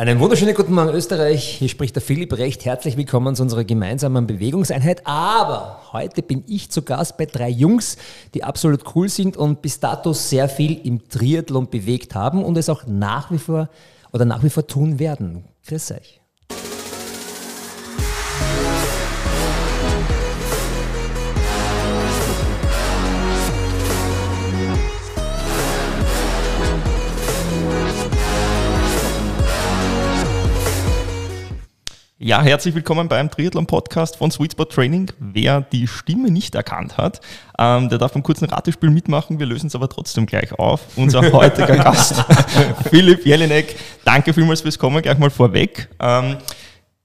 Einen wunderschönen guten Morgen Österreich. Hier spricht der Philipp Recht. Herzlich willkommen zu unserer gemeinsamen Bewegungseinheit. Aber heute bin ich zu Gast bei drei Jungs, die absolut cool sind und bis dato sehr viel im Triathlon bewegt haben und es auch nach wie vor oder nach wie vor tun werden. Grüß euch. Ja, herzlich willkommen beim Triathlon-Podcast von Sweet Spot Training. Wer die Stimme nicht erkannt hat, ähm, der darf beim kurzen Ratespiel mitmachen. Wir lösen es aber trotzdem gleich auf. Unser heutiger Gast, Philipp Jelinek. Danke vielmals fürs Kommen, gleich mal vorweg. Ähm,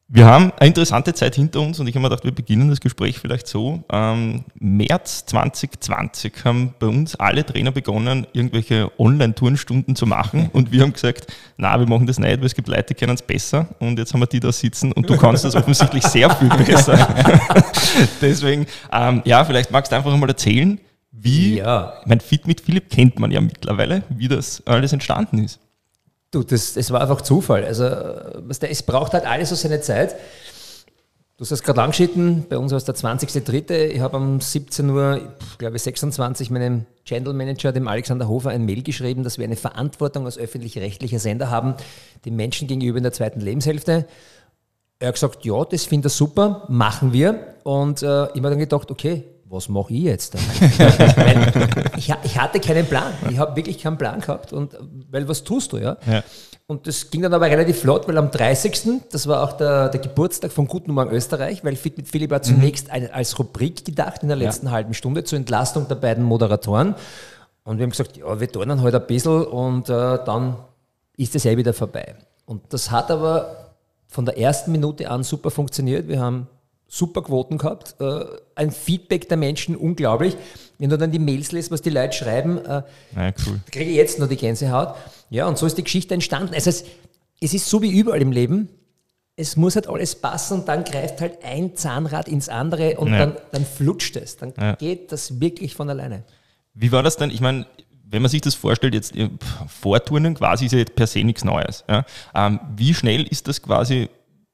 wir haben eine interessante Zeit hinter uns und ich habe mir gedacht, wir beginnen das Gespräch vielleicht so. Ähm, März 2020 haben bei uns alle Trainer begonnen, irgendwelche Online-Turnstunden zu machen und wir haben gesagt, na, wir machen das nicht, weil es gibt Leute, die kennen es besser und jetzt haben wir die da sitzen und du kannst das offensichtlich sehr viel besser. Deswegen, ähm, ja, vielleicht magst du einfach mal erzählen, wie, ja. mein Fit mit Philipp kennt man ja mittlerweile, wie das alles entstanden ist. Du, das, das war einfach Zufall. Also, es braucht halt alles so seine Zeit. Du hast es gerade angeschnitten, bei uns war es der 20.3. Ich habe um 17 Uhr, glaube ich, 26 meinem Channel Manager, dem Alexander Hofer, ein Mail geschrieben, dass wir eine Verantwortung als öffentlich-rechtlicher Sender haben, den Menschen gegenüber in der zweiten Lebenshälfte. Er hat gesagt, ja, das finde ich super, machen wir. Und äh, ich habe dann gedacht, okay, was mache ich jetzt? ich, ich, hatte keinen Plan. Ich habe wirklich keinen Plan gehabt. Und, weil was tust du, ja? ja? Und das ging dann aber relativ flott, weil am 30. das war auch der, der Geburtstag von Guten Morgen Österreich, weil Fit mit Philipp war mhm. zunächst eine, als Rubrik gedacht in der letzten ja. halben Stunde zur Entlastung der beiden Moderatoren. Und wir haben gesagt, ja, wir tun dann halt ein bisschen und äh, dann ist es ja wieder vorbei. Und das hat aber von der ersten Minute an super funktioniert. Wir haben super Quoten gehabt, äh, ein Feedback der Menschen unglaublich. Wenn du dann die Mails lässt, was die Leute schreiben, äh, ja, cool. kriege ich jetzt noch die Gänsehaut. Ja, und so ist die Geschichte entstanden. Also es, es ist so wie überall im Leben. Es muss halt alles passen und dann greift halt ein Zahnrad ins andere und ja. dann, dann flutscht es. Dann ja. geht das wirklich von alleine. Wie war das denn? Ich meine, wenn man sich das vorstellt, jetzt Vorturnen quasi ist ja jetzt per se nichts Neues. Ja? Ähm, wie schnell ist das quasi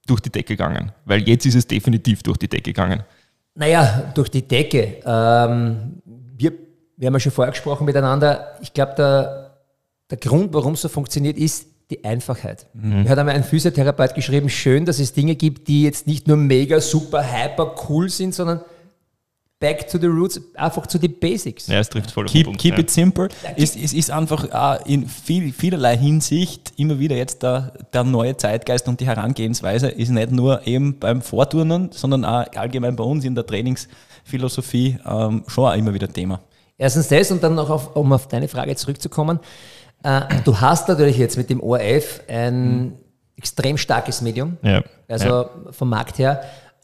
durch die Decke gegangen? Weil jetzt ist es definitiv durch die Decke gegangen. Naja, durch die Decke. Ähm, wir, wir haben ja schon vorher gesprochen miteinander. Ich glaube, der, der Grund, warum es so funktioniert, ist die Einfachheit. Mhm. Mir hat einmal ein Physiotherapeut geschrieben, schön, dass es Dinge gibt, die jetzt nicht nur mega, super, hyper, cool sind, sondern back to the roots, einfach zu den Basics. Ja, es trifft voll Keep, Punkt, keep ja. it simple. Es, es ist einfach in viel, vielerlei Hinsicht immer wieder jetzt der, der neue Zeitgeist und die Herangehensweise ist nicht nur eben beim Vorturnen, sondern auch allgemein bei uns in der Trainingsphilosophie ähm, schon auch immer wieder Thema. Erstens das und dann noch, auf, um auf deine Frage zurückzukommen. Äh, du hast natürlich jetzt mit dem ORF ein mhm. extrem starkes Medium, ja. also ja. vom Markt her.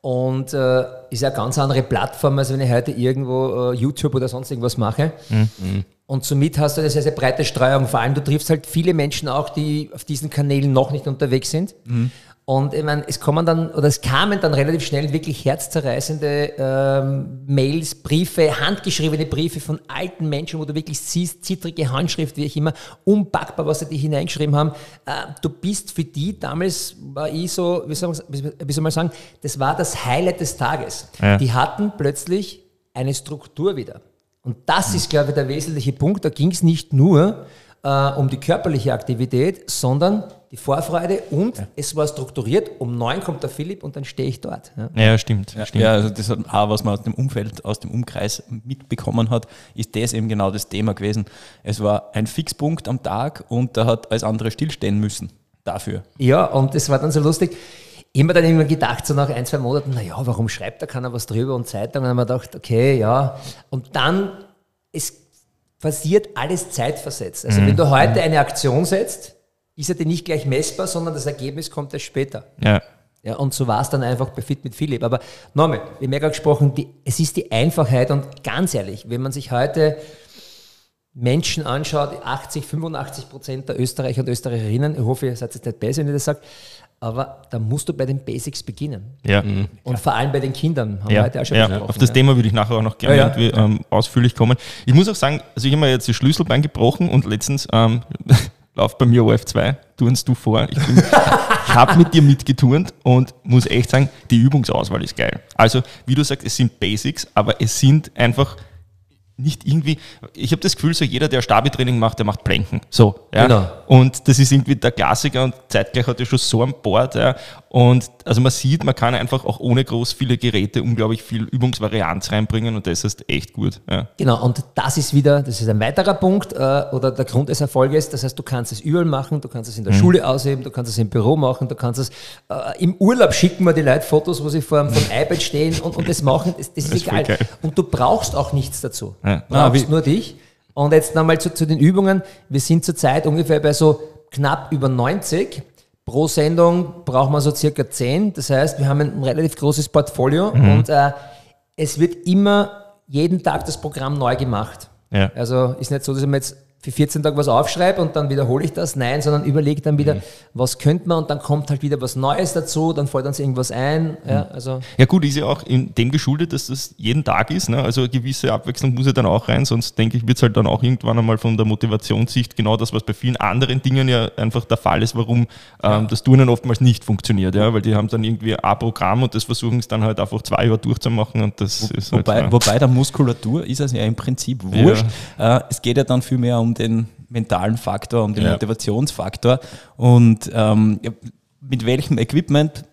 Und äh, ist ja eine ganz andere Plattform, als wenn ich heute irgendwo äh, YouTube oder sonst irgendwas mache. Mhm. Und somit hast du eine sehr, sehr breite Streuung. Vor allem, du triffst halt viele Menschen auch, die auf diesen Kanälen noch nicht unterwegs sind. Mhm. Und ich meine, es kommen dann, oder es kamen dann relativ schnell wirklich herzzerreißende ähm, Mails, Briefe, handgeschriebene Briefe von alten Menschen, wo du wirklich siehst, zittrige Handschrift, wie ich immer, unpackbar, was sie dir hineingeschrieben haben. Äh, du bist für die, damals war ich so, wie soll, man, wie soll man sagen, das war das Highlight des Tages. Ja. Die hatten plötzlich eine Struktur wieder. Und das ist, glaube ich, der wesentliche Punkt. Da ging es nicht nur äh, um die körperliche Aktivität, sondern die Vorfreude und ja. es war strukturiert. Um neun kommt der Philipp und dann stehe ich dort. Ja, ja stimmt. Ja, stimmt. ja, also das hat auch, was man aus dem Umfeld, aus dem Umkreis mitbekommen hat, ist das eben genau das Thema gewesen. Es war ein Fixpunkt am Tag und da hat alles andere stillstehen müssen dafür. Ja, und das war dann so lustig. Ich habe mir dann immer gedacht, so nach ein, zwei Monaten, naja, warum schreibt da keiner was drüber und Zeitungen? Und dann habe ich gedacht, okay, ja. Und dann, es passiert alles zeitversetzt. Also mhm. wenn du heute eine Aktion setzt, ist ja die nicht gleich messbar, sondern das Ergebnis kommt erst später. Ja. Ja, und so war es dann einfach bei Fit mit Philipp. Aber nochmal, wir haben ja gerade gesprochen, die, es ist die Einfachheit und ganz ehrlich, wenn man sich heute Menschen anschaut, 80, 85 Prozent der Österreicher und Österreicherinnen, ich hoffe, ihr seid jetzt nicht besser, wenn ihr das sagt, aber da musst du bei den Basics beginnen. Ja. Mhm. Und vor allem bei den Kindern haben ja. wir heute auch schon ja. Auf das ja. Thema würde ich nachher auch noch gerne ja, ja. Ähm, ausführlich kommen. Ich muss auch sagen, also ich habe mir jetzt die Schlüsselbein gebrochen und letztens ähm, läuft bei mir OF2, turnst du vor. Ich, ich habe mit dir mitgeturnt und muss echt sagen, die Übungsauswahl ist geil. Also, wie du sagst, es sind Basics, aber es sind einfach nicht irgendwie, ich habe das Gefühl, so jeder, der Stabi-Training macht, der macht Planken. So, ja. Genau. Und das ist irgendwie der Klassiker und zeitgleich hat er schon so ein Board. Ja. Und also man sieht, man kann einfach auch ohne groß viele Geräte unglaublich viel Übungsvarianz reinbringen und das ist echt gut. Ja. Genau, und das ist wieder, das ist ein weiterer Punkt äh, oder der Grund des Erfolges. Das heißt, du kannst es überall machen, du kannst es in der Schule ausheben, du kannst es im Büro machen, du kannst es äh, im Urlaub schicken mir die Leute Fotos, wo sie vor dem iPad stehen und, und das machen, das, das ist, ist voll egal. geil. Und du brauchst auch nichts dazu. Ja. Du brauchst Ah, nur dich. Und jetzt nochmal zu, zu den Übungen. Wir sind zurzeit ungefähr bei so knapp über 90. Pro Sendung braucht man so circa 10. Das heißt, wir haben ein relativ großes Portfolio und äh, es wird immer jeden Tag das Programm neu gemacht. Ja. Also ist nicht so, dass ich mir jetzt für 14 Tage was aufschreibe und dann wiederhole ich das. Nein, sondern überlege dann wieder, was könnte man und dann kommt halt wieder was Neues dazu, dann fällt uns irgendwas ein. Ja, also Ja gut, ist ja auch in dem geschuldet, dass das jeden Tag ist. Ne? Also eine gewisse Abwechslung muss ja dann auch rein, sonst denke ich, wird es halt dann auch irgendwann einmal von der Motivationssicht genau das, was bei vielen anderen Dingen ja einfach der Fall ist, warum ähm, das Turnen oftmals nicht funktioniert. Ja? Weil die haben dann irgendwie ein Programm und das versuchen es dann halt einfach zwei Jahre durchzumachen und das ist halt, Wobei, ja. wobei der Muskulatur ist es ja im Prinzip wurscht. Äh, es geht ja dann vielmehr um den mentalen Faktor, um den Ja. Motivationsfaktor und ähm, ja, mit welchem Equipment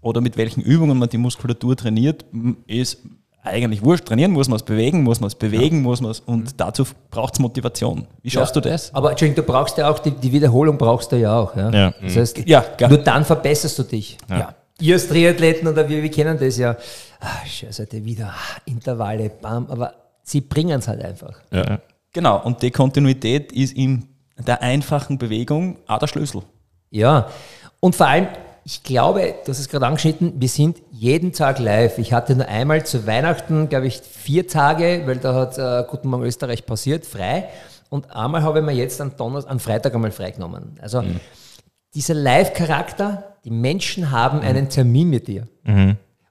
oder mit welchen Übungen man die Muskulatur trainiert, ist eigentlich wurscht. Trainieren muss man es bewegen, muss man es bewegen, muss man es und dazu braucht es Motivation. Wie schaffst ja, du das? Aber Entschuldigung, du brauchst ja auch, die, die Wiederholung brauchst du ja auch. Ja? Ja. Das heißt, Ja, klar. nur dann verbesserst du dich. Ja. Ihr als Triathleten oder wir, wir kennen das ja. Ah, scheiße, wieder Intervalle, bam, aber sie bringen es halt einfach. ja, ja. Genau, und die Kontinuität ist in der einfachen Bewegung auch der Schlüssel. Ja, und vor allem, ich glaube, du hast es gerade angeschnitten, wir sind jeden Tag live. Ich hatte nur einmal zu Weihnachten, glaube ich, vier Tage, weil da hat äh, Guten Morgen Österreich passiert, frei. Und einmal habe ich mir jetzt am, Donner am Freitag einmal freigenommen. Also dieser Live-Charakter, die Menschen haben einen Termin mit dir.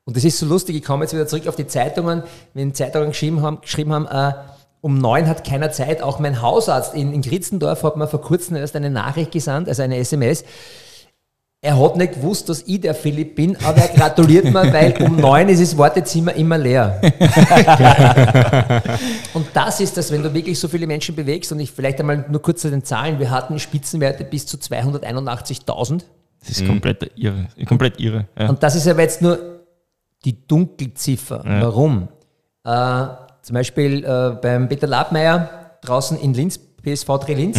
Und das ist so lustig, ich komme jetzt wieder zurück auf die Zeitungen, wenn Zeitungen geschrieben haben, geschrieben haben äh, um neun hat keiner Zeit. Auch mein Hausarzt in, in Gritzendorf hat mir vor kurzem erst eine Nachricht gesandt, also eine SMS. Er hat nicht gewusst, dass ich der Philipp bin, aber er gratuliert mir, weil um neun ist das Wartezimmer immer leer. und das ist das, wenn du wirklich so viele Menschen bewegst und ich vielleicht einmal nur kurz zu den Zahlen. Wir hatten Spitzenwerte bis zu 281.000. Das ist komplett irre. Komplett irre. Ja. Und das ist aber jetzt nur die Dunkelziffer. Warum? Äh, zum Beispiel äh, beim Peter Labmeier draußen in Linz, PSV 3 Linz,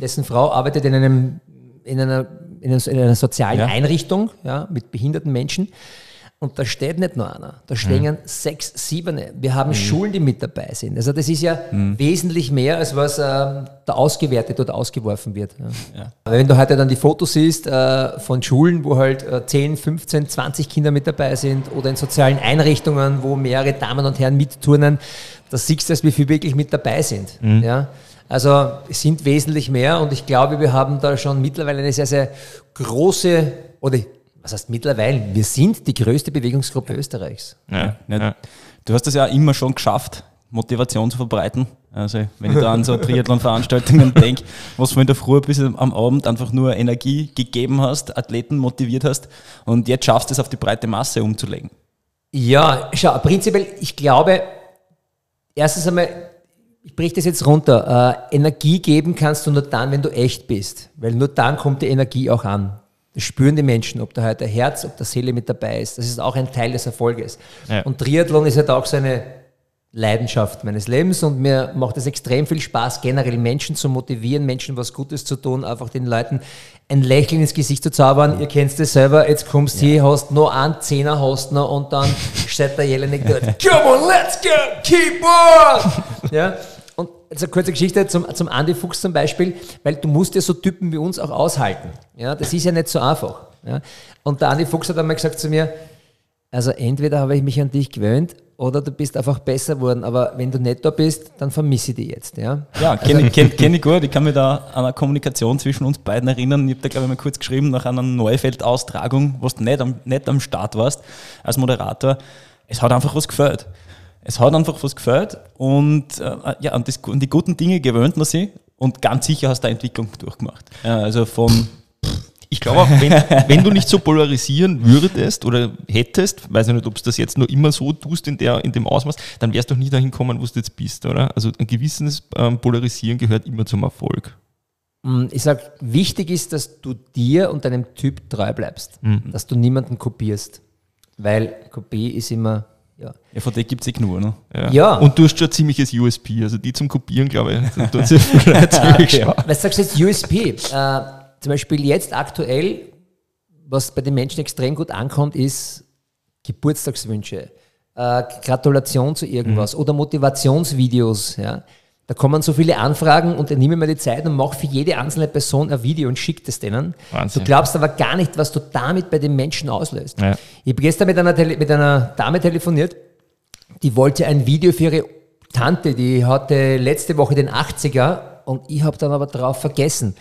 dessen Frau arbeitet in, einem, in, einer, in, einer, in einer sozialen Ja. Einrichtung ja, mit behinderten Menschen. Und da steht nicht nur einer, da stehen sechs, sieben. Wir haben Schulen, die mit dabei sind. Also das ist ja wesentlich mehr, als was ähm, da ausgewertet oder ausgeworfen wird. Ja. Ja. Aber Wenn du heute dann die Fotos siehst äh, von Schulen, wo halt äh, 10, 15, 20 Kinder mit dabei sind oder in sozialen Einrichtungen, wo mehrere Damen und Herren mitturnen, da siehst du, wie viele wirklich mit dabei sind. Ja? Also es sind wesentlich mehr und ich glaube, wir haben da schon mittlerweile eine sehr, sehr große, oder was heißt mittlerweile, wir sind die größte Bewegungsgruppe Österreichs. Ja. Ja, Ja. Du hast es ja immer schon geschafft, Motivation zu verbreiten. Also wenn ich da an so Triathlon-Veranstaltungen denke, was du in der Früh bis am Abend einfach nur Energie gegeben hast, Athleten motiviert hast und jetzt schaffst du es auf die breite Masse umzulegen. Ja, schau, prinzipiell, ich glaube, erstens einmal, ich brich das jetzt runter. Äh, Energie geben kannst du nur dann, wenn du echt bist. Weil nur dann kommt die Energie auch an. Das spüren die Menschen, ob da heute Herz, ob der Seele mit dabei ist. Das ist auch ein Teil des Erfolges. Ja. Und Triathlon ist halt auch so eine Leidenschaft meines Lebens und mir macht es extrem viel Spaß, generell Menschen zu motivieren, Menschen was Gutes zu tun, einfach den Leuten ein Lächeln ins Gesicht zu zaubern. Ihr kennt es selber, jetzt kommst du hier, hast noch einen Zehner hast noch und dann steht der Jelenik dort, come on, let's go, keep on! Ja, eine kurze Geschichte zum, zum Andi Fuchs zum Beispiel, weil du musst ja so Typen wie uns auch aushalten. Ja, das ist ja nicht so einfach. Ja. Und der Andi Fuchs hat einmal gesagt zu mir, also entweder habe ich mich an dich gewöhnt oder du bist einfach besser geworden. Aber wenn du nicht da bist, dann vermisse ich dich jetzt. Ja? Ja, kenne ich, kenn, kenn ich gut. Ich kann mich da an eine Kommunikation zwischen uns beiden erinnern. Ich habe da, glaube ich, mal kurz geschrieben, nach einer Neufeld-Austragung, wo du nicht am, nicht am Start warst, als Moderator. Es hat einfach was gefällt. Es hat einfach was gefällt und, äh, ja, an, das, an die guten Dinge gewöhnt man sich Und ganz sicher hast du eine Entwicklung durchgemacht. Ja, also von ich glaube auch, wenn, wenn, du nicht so polarisieren würdest oder hättest, weiß ich nicht, ob du das jetzt nur immer so tust in, der, in dem Ausmaß, dann wärst du doch nie dahin kommen, wo du jetzt bist, oder? Also ein gewisses ähm, Polarisieren gehört immer zum Erfolg. Mm, ich sage, wichtig ist, dass du dir und deinem Typ treu bleibst, mhm. dass du niemanden kopierst, weil Kopie ist immer ja. ja, von dir gibt es eh nur, ne? Ja. ja. Und du hast schon ein ziemliches USP, also die zum Kopieren, glaube ich, tut sich ja. Was sagst du jetzt USP? Äh, zum Beispiel jetzt aktuell, was bei den Menschen extrem gut ankommt, ist Geburtstagswünsche, äh, Gratulation zu irgendwas mhm. oder Motivationsvideos. Ja. Da kommen so viele Anfragen und dann nehme ich mir die Zeit und mache für jede einzelne Person ein Video und schicke es denen. Wahnsinn. Du glaubst aber gar nicht, was du damit bei den Menschen auslöst. Ja. Ich habe gestern mit einer, mit einer Dame telefoniert, die wollte ein Video für ihre Tante, die hatte letzte Woche den 80er und ich habe dann aber darauf vergessen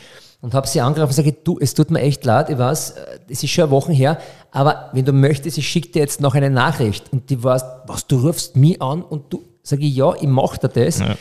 und habe sie angerufen und sage, du, es tut mir echt leid, ich weiß, es ist schon Wochen her, aber wenn du möchtest, ich schicke dir jetzt noch eine Nachricht. Und die war, was, du rufst mich an und du, sage ich, ja, ich mache dir das. Ja.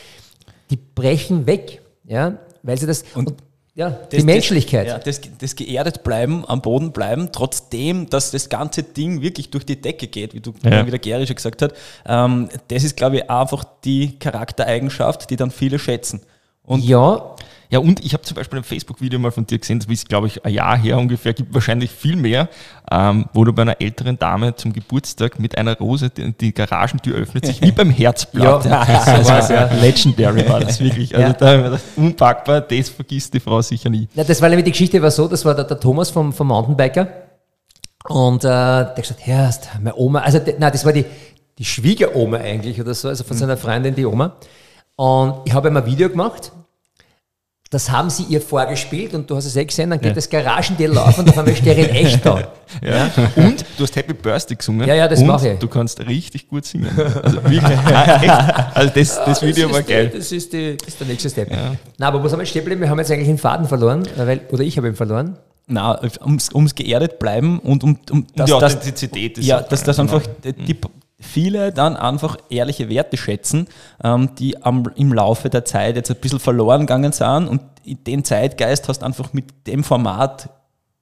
Die brechen weg, ja, weil sie das, und, und ja, das, die Menschlichkeit. Das, ja, das, das geerdet bleiben, am Boden bleiben, trotzdem, dass das ganze Ding wirklich durch die Decke geht, wie du ja. wie der Gary schon gesagt hat. Ähm, das ist, glaube ich, einfach die Charaktereigenschaft, die dann viele schätzen. Und ja, ja, und ich habe zum Beispiel ein Facebook-Video mal von dir gesehen, das ist, glaube ich, ein Jahr her ungefähr, gibt wahrscheinlich viel mehr, ähm, wo du bei einer älteren Dame zum Geburtstag mit einer Rose, die, die Garagentür öffnet sich wie beim Herzblatt. ja, das war sehr legendary, war das wirklich. Also ja. da gedacht, unpackbar, das vergisst die Frau sicher nie. Ja, das war nämlich die Geschichte war so, das war der, der Thomas vom, vom Mountainbiker und äh, der hat gesagt, ja, meine Oma, also nein, das war die, die Schwiegeroma eigentlich oder so, also von mhm. seiner Freundin die Oma. Und ich habe ihm ein Video gemacht das haben sie ihr vorgespielt und du hast es eh gesehen, dann geht ja. das Garagendeal laufen und auf einmal steht er in echt da. Ja. Ja. Und du hast Happy Birthday gesungen. Ja, ja, das mache ich. Du kannst richtig gut singen. Also wirklich. also das, das Video das war geil. Die, das, ist die, das ist der nächste Step. Ja. Na, aber was haben wir stehen bleiben? Wir haben jetzt eigentlich den Faden verloren, weil, oder ich habe ihn verloren. Na, ums, ums geerdet bleiben und um, um das, die Authentizität. Das, ja, dass das einfach die, viele dann einfach ehrliche Werte schätzen, ähm, die im Laufe der Zeit jetzt ein bisschen verloren gegangen sind und den Zeitgeist hast du einfach mit dem Format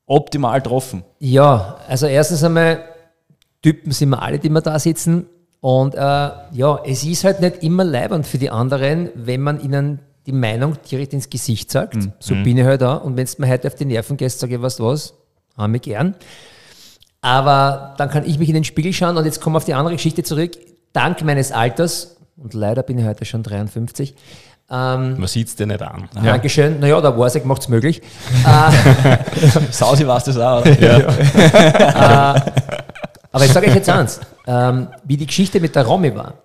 optimal getroffen. Ja, also erstens einmal, Typen sind wir alle, die wir da sitzen. Und äh, ja, es ist halt nicht immer leibend für die anderen, wenn man ihnen die Meinung direkt ins Gesicht sagt. Mhm. So bin ich halt da. Und wenn es mir heute auf die Nerven gehst, sage ich, weißt du was, haben wir gern. Aber dann kann ich mich in den Spiegel schauen und jetzt komme auf die andere Geschichte zurück. Dank meines Alters, und leider bin ich heute schon 53. Ähm, Man sieht es dir nicht an. Ja. Dankeschön. Naja, der Warsek macht es möglich. Sausi war es das auch. Ja. äh, aber ich sage euch jetzt eins, ähm, wie die Geschichte mit der Romy war.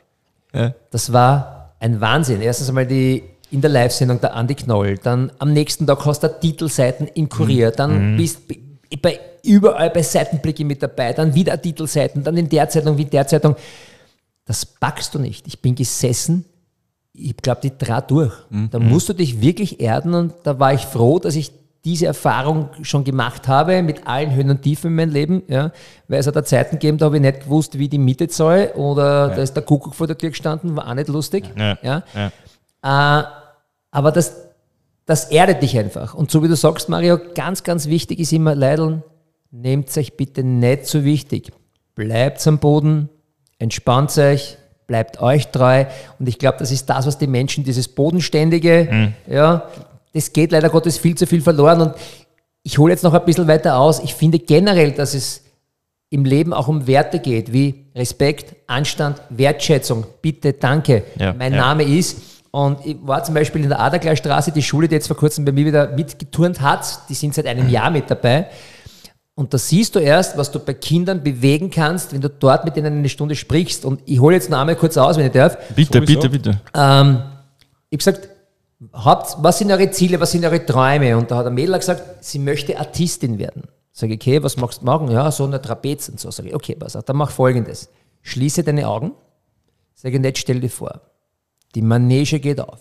Ja. Das war ein Wahnsinn. Erstens einmal die in der Live-Sendung der Andi Knoll, dann am nächsten Tag hast du Titelseiten in Kurier, mhm. dann mhm. bist bei überall bei Seitenblicke mit dabei, dann wieder Titelseiten, dann in der Zeitung, wie in der Zeitung. Das packst du nicht. Ich bin gesessen, ich glaube, die trat durch. Mhm. Da musst du dich wirklich erden und da war ich froh, dass ich diese Erfahrung schon gemacht habe mit allen Höhen und Tiefen in meinem Leben, ja, weil es hat da Zeiten gegeben, da habe ich nicht gewusst, wie die Miete zahle oder ja. da ist der Kuckuck vor der Tür gestanden, war auch nicht lustig. Ja. ja. Äh, aber das, das erdet dich einfach. Und so wie du sagst, Mario, ganz, ganz wichtig ist immer, Leideln, nehmt euch bitte nicht so wichtig. Bleibt am Boden, entspannt euch, bleibt euch treu. Und ich glaube, das ist das, was die Menschen, dieses Bodenständige, mhm. ja, das geht leider Gottes viel zu viel verloren. Und ich hole jetzt noch ein bisschen weiter aus. Ich finde generell, dass es im Leben auch um Werte geht, wie Respekt, Anstand, Wertschätzung. Bitte, danke. Ja, mein ja. Name ist. Und ich war zum Beispiel in der Adergleichstraße, die Schule, die jetzt vor kurzem bei mir wieder mitgeturnt hat, die sind seit einem Jahr mit dabei. Und da siehst du erst, was du bei Kindern bewegen kannst, wenn du dort mit denen eine Stunde sprichst. Und ich hole jetzt noch einmal kurz aus, wenn ich darf. Bitte, Sowieso. bitte, bitte. Ähm, ich habe gesagt, habt, was sind eure Ziele, was sind eure Träume? Und da hat der Mädel gesagt, sie möchte Artistin werden. Sage ich, okay, was magst du machen? Ja, so eine Trapez und so. Sage ich, okay, pass auf, dann mach folgendes. Schließe deine Augen. Sage ich, jetzt stell dir vor, die Manege geht auf.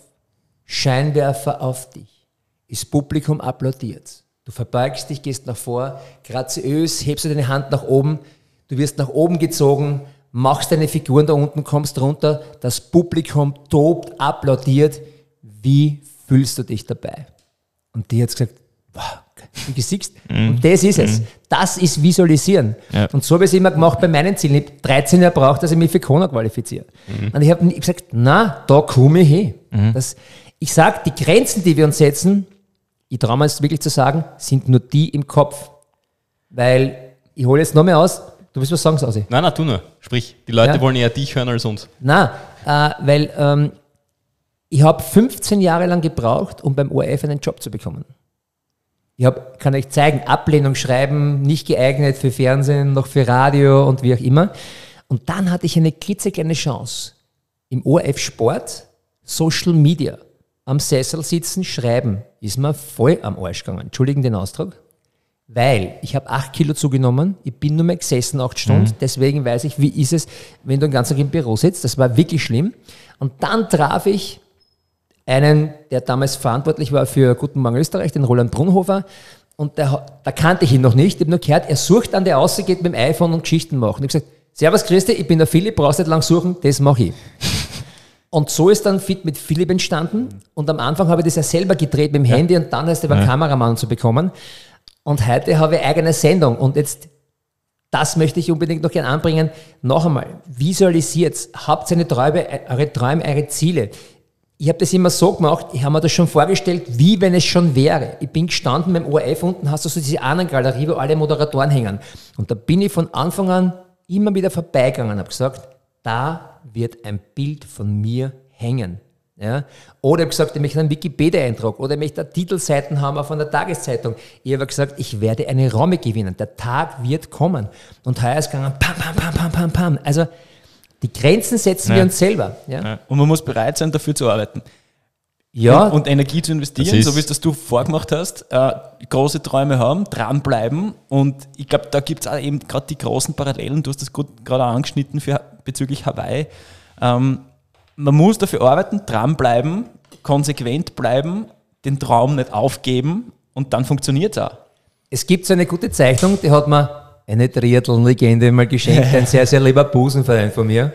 Scheinwerfer auf dich. Das Publikum applaudiert. Du verbeugst dich, gehst nach vor, graziös, hebst du deine Hand nach oben, du wirst nach oben gezogen, machst deine Figuren da unten, kommst runter, das Publikum tobt, applaudiert. Wie fühlst du dich dabei? Und die hat gesagt, wow, wie siehst Und das ist es. Das ist Visualisieren. Ja. Und so habe ich es immer gemacht bei meinen Zielen. Ich habe 13 Jahre braucht, dass ich mich für Kona qualifiziere. Und ich habe gesagt, na, da komme ich hin. Das, ich sage, die Grenzen, die wir uns setzen, ich traue mir jetzt wirklich zu sagen, sind nur die im Kopf. Weil, ich hole jetzt noch mehr aus, du willst was sagen, Sausi? Nein, nein, tu nur. Sprich, die Leute Ja. wollen eher dich hören als uns. Nein, äh, weil ähm, ich habe 15 Jahre lang gebraucht, um beim ORF einen Job zu bekommen. Ich hab, kann euch zeigen, Ablehnung schreiben, nicht geeignet für Fernsehen, noch für Radio und wie auch immer. Und dann hatte ich eine klitzekleine Chance. Im ORF Sport, Social Media, am Sessel sitzen, schreiben, ist mir voll am Arsch gegangen. Entschuldigen den Ausdruck. Weil ich habe acht Kilo zugenommen, ich bin nur mehr gesessen acht Stunden, deswegen weiß ich, wie ist es, wenn du den ganzen Tag im Büro sitzt. Das war wirklich schlimm. Und dann traf ich einen, der damals verantwortlich war für Guten Morgen Österreich, den Roland Brunhofer. Und der, da kannte ich ihn noch nicht. Ich habe nur gehört, er sucht an der Außer, geht mit dem iPhone und Geschichten machen. Ich habe gesagt, Servus Christi, ich bin der Philipp, brauchst nicht lang suchen, das mache ich. Und so ist dann Fit mit Philipp entstanden. Und am Anfang habe ich das ja selber gedreht mit dem Handy und dann erst über Kameramann zu bekommen. Und heute habe ich eigene Sendung. Und jetzt, das möchte ich unbedingt noch gerne anbringen. Noch einmal, visualisiert, habt seine Träume, eure Träume, eure Ziele. Ich habe das immer so gemacht, ich habe mir das schon vorgestellt, wie wenn es schon wäre. Ich bin gestanden beim ORF unten, hast du so diese Ahnengalerie, wo alle Moderatoren hängen. Und da bin ich von Anfang an immer wieder vorbeigegangen und habe gesagt, da wird ein Bild von mir hängen. Ja? Oder ich habe gesagt, ich möchte einen Wikipedia-Eintrag oder ich möchte Titelseiten haben auf einer Tageszeitung. Ich habe gesagt, ich werde eine Romme gewinnen. Der Tag wird kommen. Und heuer ist gegangen, pam, pam, pam, pam, pam, pam. Also die Grenzen setzen wir Ja. uns selber. Ja, Und man muss bereit sein, dafür zu arbeiten. ja Und, und Energie zu investieren, so wie es das du vorgemacht hast, äh, große Träume haben, dranbleiben. Und ich glaube, da gibt es auch eben gerade die großen Parallelen, du hast das gut gerade angeschnitten für, bezüglich Hawaii. Ähm, man muss dafür arbeiten, dranbleiben, konsequent bleiben, den Traum nicht aufgeben und dann funktioniert es auch. Es gibt so eine gute Zeichnung, die hat mir eine Triathlon-Legende mal geschenkt, ein sehr, sehr lieber Busenverein von mir,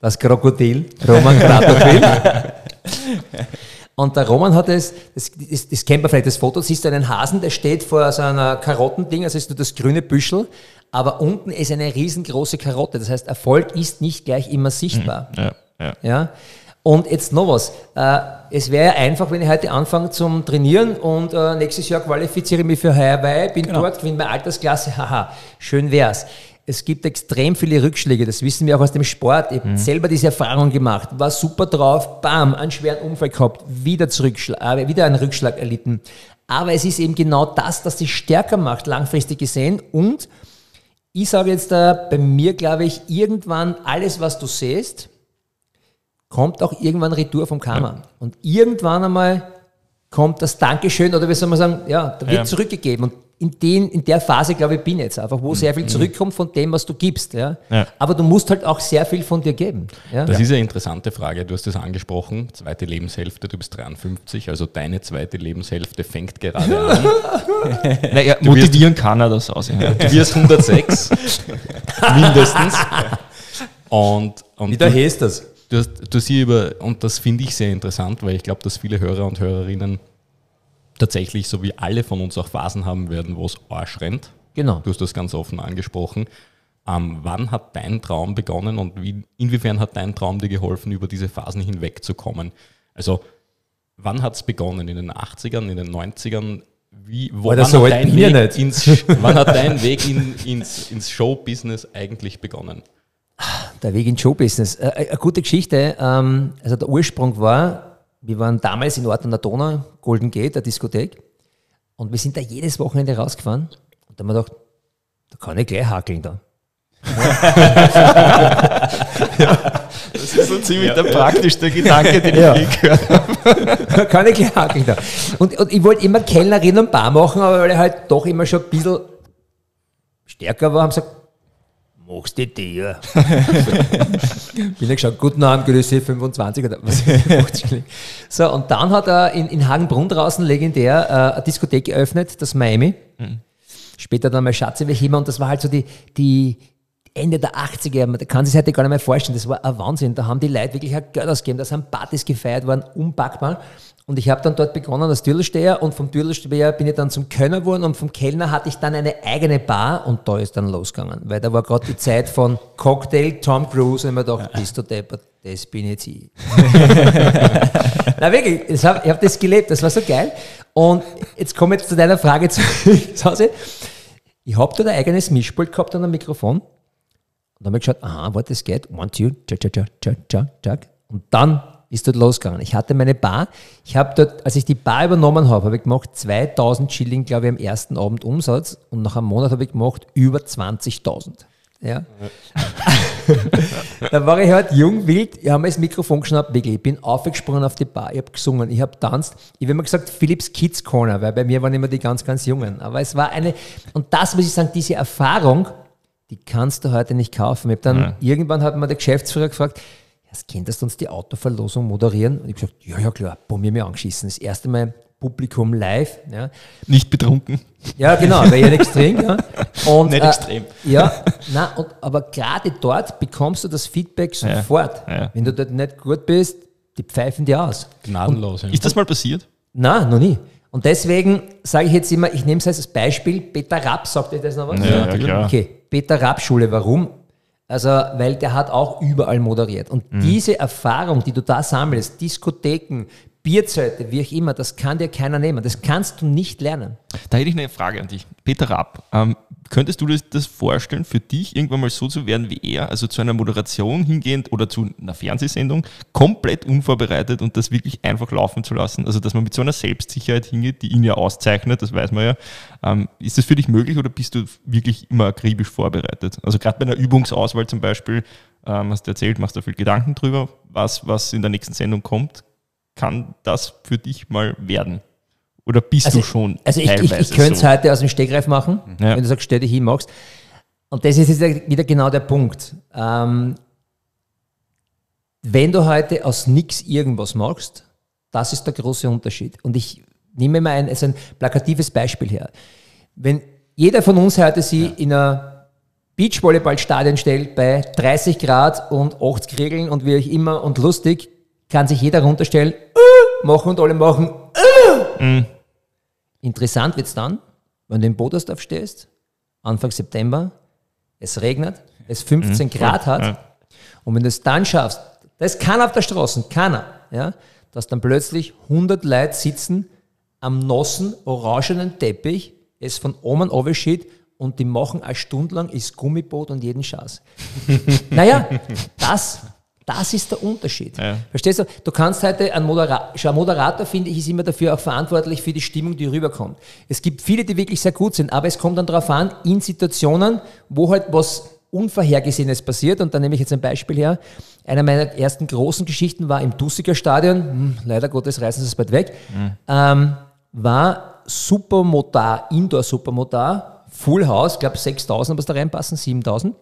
das Krokodil, Roman Kratochwil. Und der Roman hat es, das, das, das kennt man vielleicht, das Foto, siehst du einen Hasen, der steht vor so einer Karottending, also ist nur das grüne Büschel, aber unten ist eine riesengroße Karotte. Das heißt, Erfolg ist nicht gleich immer sichtbar. Ja, ja. Ja? Und jetzt noch was. Äh, es wäre ja einfach, wenn ich heute anfange zum Trainieren und äh, nächstes Jahr qualifiziere ich mich für Hawaii, bin dort, gewinne meine Altersklasse, haha, schön wär's. Es gibt extrem viele Rückschläge, das wissen wir auch aus dem Sport. Ich habe selber diese Erfahrung gemacht, war super drauf, bam, einen schweren Unfall gehabt, wieder, äh, wieder einen Rückschlag erlitten. Aber es ist eben genau das, das dich stärker macht, langfristig gesehen. Und ich sage jetzt da, bei mir glaube ich, irgendwann alles, was du siehst, kommt auch irgendwann Retour vom Karma. Und irgendwann einmal kommt das Dankeschön oder wie soll man sagen, ja, da wird Ja. zurückgegeben. Und in, den, in der Phase, glaube ich, bin ich jetzt einfach, wo sehr viel zurückkommt von dem, was du gibst. Ja? Ja. Aber du musst halt auch sehr viel von dir geben. Ja? Das ist eine interessante Frage. Du hast es angesprochen, zweite Lebenshälfte, du bist 53, also deine zweite Lebenshälfte fängt gerade an. Naja, motivieren kann er das aus. Ja. Du wirst 106, mindestens. Und, und du, heißt das? Du, hast, du hast hier über, und das finde ich sehr interessant, weil ich glaube, dass viele Hörer und Hörerinnen tatsächlich, so wie alle von uns auch Phasen haben werden, wo es Arsch rennt. Genau. Du hast das ganz offen angesprochen. Ähm, wann hat dein Traum begonnen und wie, inwiefern hat dein Traum dir geholfen, über diese Phasen hinwegzukommen? Also, wann hat es begonnen? In den 80ern, in den 90ern? Wie, wo, Alter, wann, so hat alt dein Weg nicht. ins, wann hat dein Weg in, ins, ins Showbusiness eigentlich begonnen? Der Weg ins Showbusiness. Äh, eine gute Geschichte. Ähm, also der Ursprung war, wir waren damals in Ort an der Donau, Golden Gate, der Diskothek. Und wir sind da jedes Wochenende rausgefahren. Und da haben wir gedacht, da kann ich gleich hakeln da. Das ist so ziemlich der praktischste Gedanke, den Ja. ich je gehört habe. kann ich gleich hakeln da. Und, und ich wollte immer Kellnerin und Bar machen, aber weil ich halt doch immer schon ein bisschen stärker war, haben sie gesagt, machst du dir. Bin ich geschaut, guten Abend, Grüße 25 oder was. so, und dann hat er in, in Hagenbrunn draußen legendär äh, eine Diskothek geöffnet, das Miami. Später dann mal Schatze Hima und das war halt so die, die Ende der 80er, man kann sich das heute gar nicht mehr vorstellen, das war ein Wahnsinn. Da haben die Leute wirklich ein Geld ausgegeben, da sind Partys gefeiert worden, unpackbar. Und ich habe dann dort begonnen als Türlsteher und vom Türlsteher bin ich dann zum Kölner geworden und vom Kellner hatte ich dann eine eigene Bar und da ist dann losgegangen, weil da war gerade die Zeit von Cocktail, Tom Cruise und ich mir gedacht, bist du deppert, das bin jetzt ich. Na wirklich, ich habe hab das gelebt, das war so geil. Und jetzt komme ich zu deiner Frage zurück, Ich habe da ein eigenes Mischpult gehabt und ein Mikrofon. Und dann habe ich geschaut, aha, warte, das geht. One, two, tschak, tschak, tschak, tschak, tschak. Und dann ist dort losgegangen. Ich hatte meine Bar. Ich habe dort, als ich die Bar übernommen habe, habe ich gemacht 2000 Schilling, glaube ich, am ersten Abend Umsatz. Und nach einem Monat habe ich gemacht über 20.000. Ja. da war ich halt jung, wild. Ich habe mir das Mikrofon geschnappt, wirklich. Ich bin aufgesprungen auf die Bar, ich habe gesungen, ich habe tanzt. Ich habe immer gesagt, Philips Kids Corner, weil bei mir waren immer die ganz, ganz Jungen. Aber es war eine, und das muss ich sagen, diese Erfahrung, die kannst du heute nicht kaufen. Ich dann, ja. irgendwann hat mir der Geschäftsführer gefragt, das könntest du uns die Autoverlosung moderieren? Und ich habe gesagt, ja, ja klar, boah, mir mir angeschissen. Das erste Mal Publikum live. Ja. Nicht betrunken. Ja, genau, weil ich extrem. Ja. Und, nicht äh, extrem. Ja, nein, und, aber gerade dort bekommst du das Feedback sofort. Ja, ja. Wenn du dort nicht gut bist, die pfeifen dir aus. Gnadenlos. Und, ist das mal passiert? Nein, noch nie. Und deswegen sage ich jetzt immer, ich nehme es als Beispiel, Peter Rapp, sagt ihr das noch was? Ja, ja klar. Okay, Peter Rapp Schule, warum? Also, weil der hat auch überall moderiert. Und mhm. diese Erfahrung, die du da sammelst, Diskotheken, Bierzelte, wie auch immer, das kann dir keiner nehmen. Das kannst du nicht lernen. Da hätte ich eine Frage an dich. Peter Rapp, ähm, könntest du dir das vorstellen, für dich irgendwann mal so zu werden wie er, also zu einer Moderation hingehend oder zu einer Fernsehsendung, komplett unvorbereitet und das wirklich einfach laufen zu lassen? Also, dass man mit so einer Selbstsicherheit hingeht, die ihn ja auszeichnet, das weiß man ja. Ähm, ist das für dich möglich oder bist du wirklich immer akribisch vorbereitet? Also, gerade bei einer Übungsauswahl zum Beispiel, ähm, hast du erzählt, machst du viel Gedanken drüber, was, was in der nächsten Sendung kommt kann das für dich mal werden? Oder bist also, du schon? Also ich, ich, ich könnte es so? heute aus dem Stegreif machen, ja. wenn du sagst, stell dich hin, magst. Und das ist jetzt wieder genau der Punkt. Ähm, wenn du heute aus nichts irgendwas machst, das ist der große Unterschied. Und ich nehme mal ein, also ein plakatives Beispiel her. Wenn jeder von uns heute sie ja. in ein Beachvolleyballstadion stellt bei 30 Grad und 80 Regeln und wie auch immer und lustig, kann sich jeder runterstellen, äh, machen und alle machen. Äh. Mhm. Interessant wird es dann, wenn du in Bodersdorf stehst, Anfang September, es regnet, es 15 mhm. Grad hat ja. und wenn du es dann schaffst, das kann auf der Straße, keiner, ja, dass dann plötzlich 100 Leute sitzen am nassen, orangenen Teppich, es von oben runterschiebt und die machen eine Stunde lang ist Gummiboot und jeden Schatz. naja, das das ist der Unterschied. Ja. Verstehst du? Du kannst heute, ein Moderator, Moderator, finde ich, ist immer dafür auch verantwortlich für die Stimmung, die rüberkommt. Es gibt viele, die wirklich sehr gut sind, aber es kommt dann darauf an, in Situationen, wo halt was Unvorhergesehenes passiert, und da nehme ich jetzt ein Beispiel her. Einer meiner ersten großen Geschichten war im Dussiger Stadion, hm, leider Gottes reißen sie es bald weg, mhm. ähm, war Supermotar, Indoor-Supermotar, Full House, ich glaube 6000, was da reinpassen, 7000.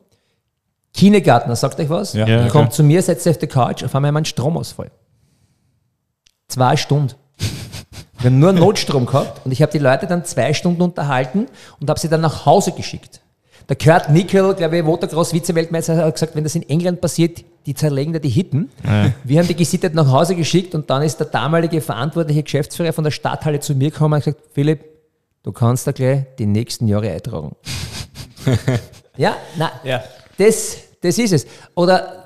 Kindergärtner, sagt euch was? Ja. ja kommt zu mir, setzt sich auf die Couch, auf einmal haben wir einen Stromausfall. Zwei Stunden. Wir haben nur Notstrom gehabt und ich habe die Leute dann zwei Stunden unterhalten und habe sie dann nach Hause geschickt. Der Kurt Nickel, glaube ich, Motocross Vize-Weltmeister, hat gesagt, wenn das in England passiert, die zerlegen da die Hitten. Ja. Wir haben die gesittet nach Hause geschickt und dann ist der damalige verantwortliche Geschäftsführer von der Stadthalle zu mir gekommen und gesagt, Philipp, du kannst da gleich die nächsten Jahre eintragen. ja, na, ja. Das, das ist es. Oder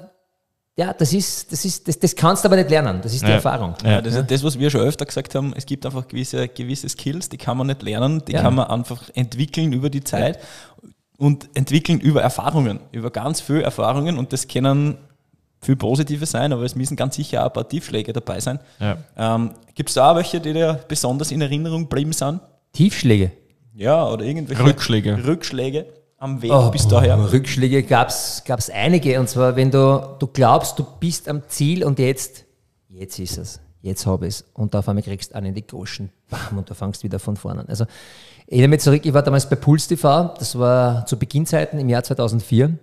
ja, das ist, das ist, das, das kannst du aber nicht lernen. Das ist die ja. Erfahrung. Ja, das ist das, was wir schon öfter gesagt haben. Es gibt einfach gewisse, gewisse Skills, die kann man nicht lernen, die ja. kann man einfach entwickeln über die Zeit und entwickeln über Erfahrungen, über ganz viele Erfahrungen und das können viel positive sein, aber es müssen ganz sicher auch ein paar Tiefschläge dabei sein. Ja. Ähm, Gibt es da auch welche, die dir besonders in Erinnerung geblieben sind? Tiefschläge? Ja, oder irgendwelche Rückschläge. Rückschläge am Weg oh, bis daher? Rückschläge gab es einige. Und zwar, wenn du, du glaubst, du bist am Ziel und jetzt, jetzt ist es, jetzt habe ich es. Und auf einmal kriegst du einen in die Goschen. Bam, und du fangst wieder von vorne an. Also, ich erinnere mich zurück, ich war damals bei Puls TV, das war zu Beginnzeiten im Jahr 2004.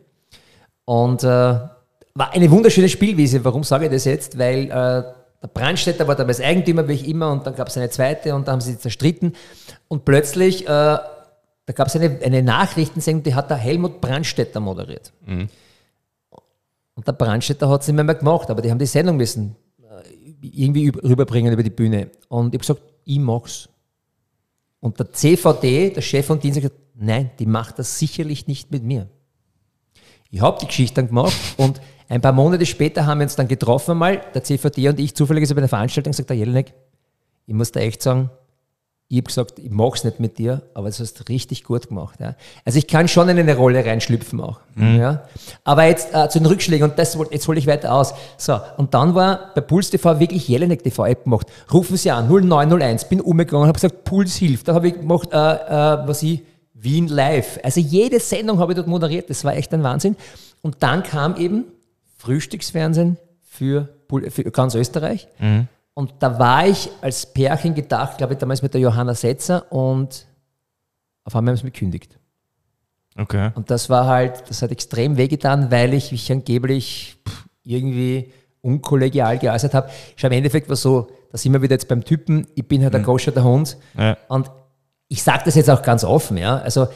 Und äh, war eine wunderschöne Spielwiese. Warum sage ich das jetzt? Weil äh, der Brandstätter war damals Eigentümer, wie ich immer, und dann gab es eine zweite und da haben sie zerstritten. Und plötzlich äh, da gab es eine, eine Nachrichtensendung, die hat der Helmut Brandstätter moderiert. Mhm. Und der Brandstätter hat es nicht mehr, mehr gemacht, aber die haben die Sendung müssen. irgendwie rüberbringen über die Bühne. Und ich habe gesagt, ich mag's. Und der CVD, der Chef von Dienst, hat gesagt, nein, die macht das sicherlich nicht mit mir. Ich habe die Geschichte dann gemacht und ein paar Monate später haben wir uns dann getroffen mal, der CVD und ich zufällig bei einer Veranstaltung gesagt, der Jelinek, ich muss da echt sagen, ich habe gesagt, ich mag es nicht mit dir, aber das hast du richtig gut gemacht. Ja. Also ich kann schon in eine Rolle reinschlüpfen auch. Mhm. Ja. Aber jetzt äh, zu den Rückschlägen und das, jetzt hole ich weiter aus. So, und dann war bei Puls TV wirklich Jelinek TV App gemacht. Rufen Sie an, 0901, bin umgegangen, habe gesagt, Puls hilft. Dann habe ich gemacht, äh, äh, was ich, Wien live. Also jede Sendung habe ich dort moderiert, das war echt ein Wahnsinn. Und dann kam eben Frühstücksfernsehen für, für ganz Österreich. Mhm. Und da war ich als Pärchen gedacht, glaube ich, damals mit der Johanna Setzer und auf einmal haben sie mich gekündigt. Okay. Und das war halt, das hat extrem wehgetan, weil ich mich angeblich irgendwie unkollegial geäußert habe. Schau, im Endeffekt war so, da sind wir wieder jetzt beim Typen, ich bin halt der mhm. Goscher, der Hund. Ja. Und ich sage das jetzt auch ganz offen, ja. Also,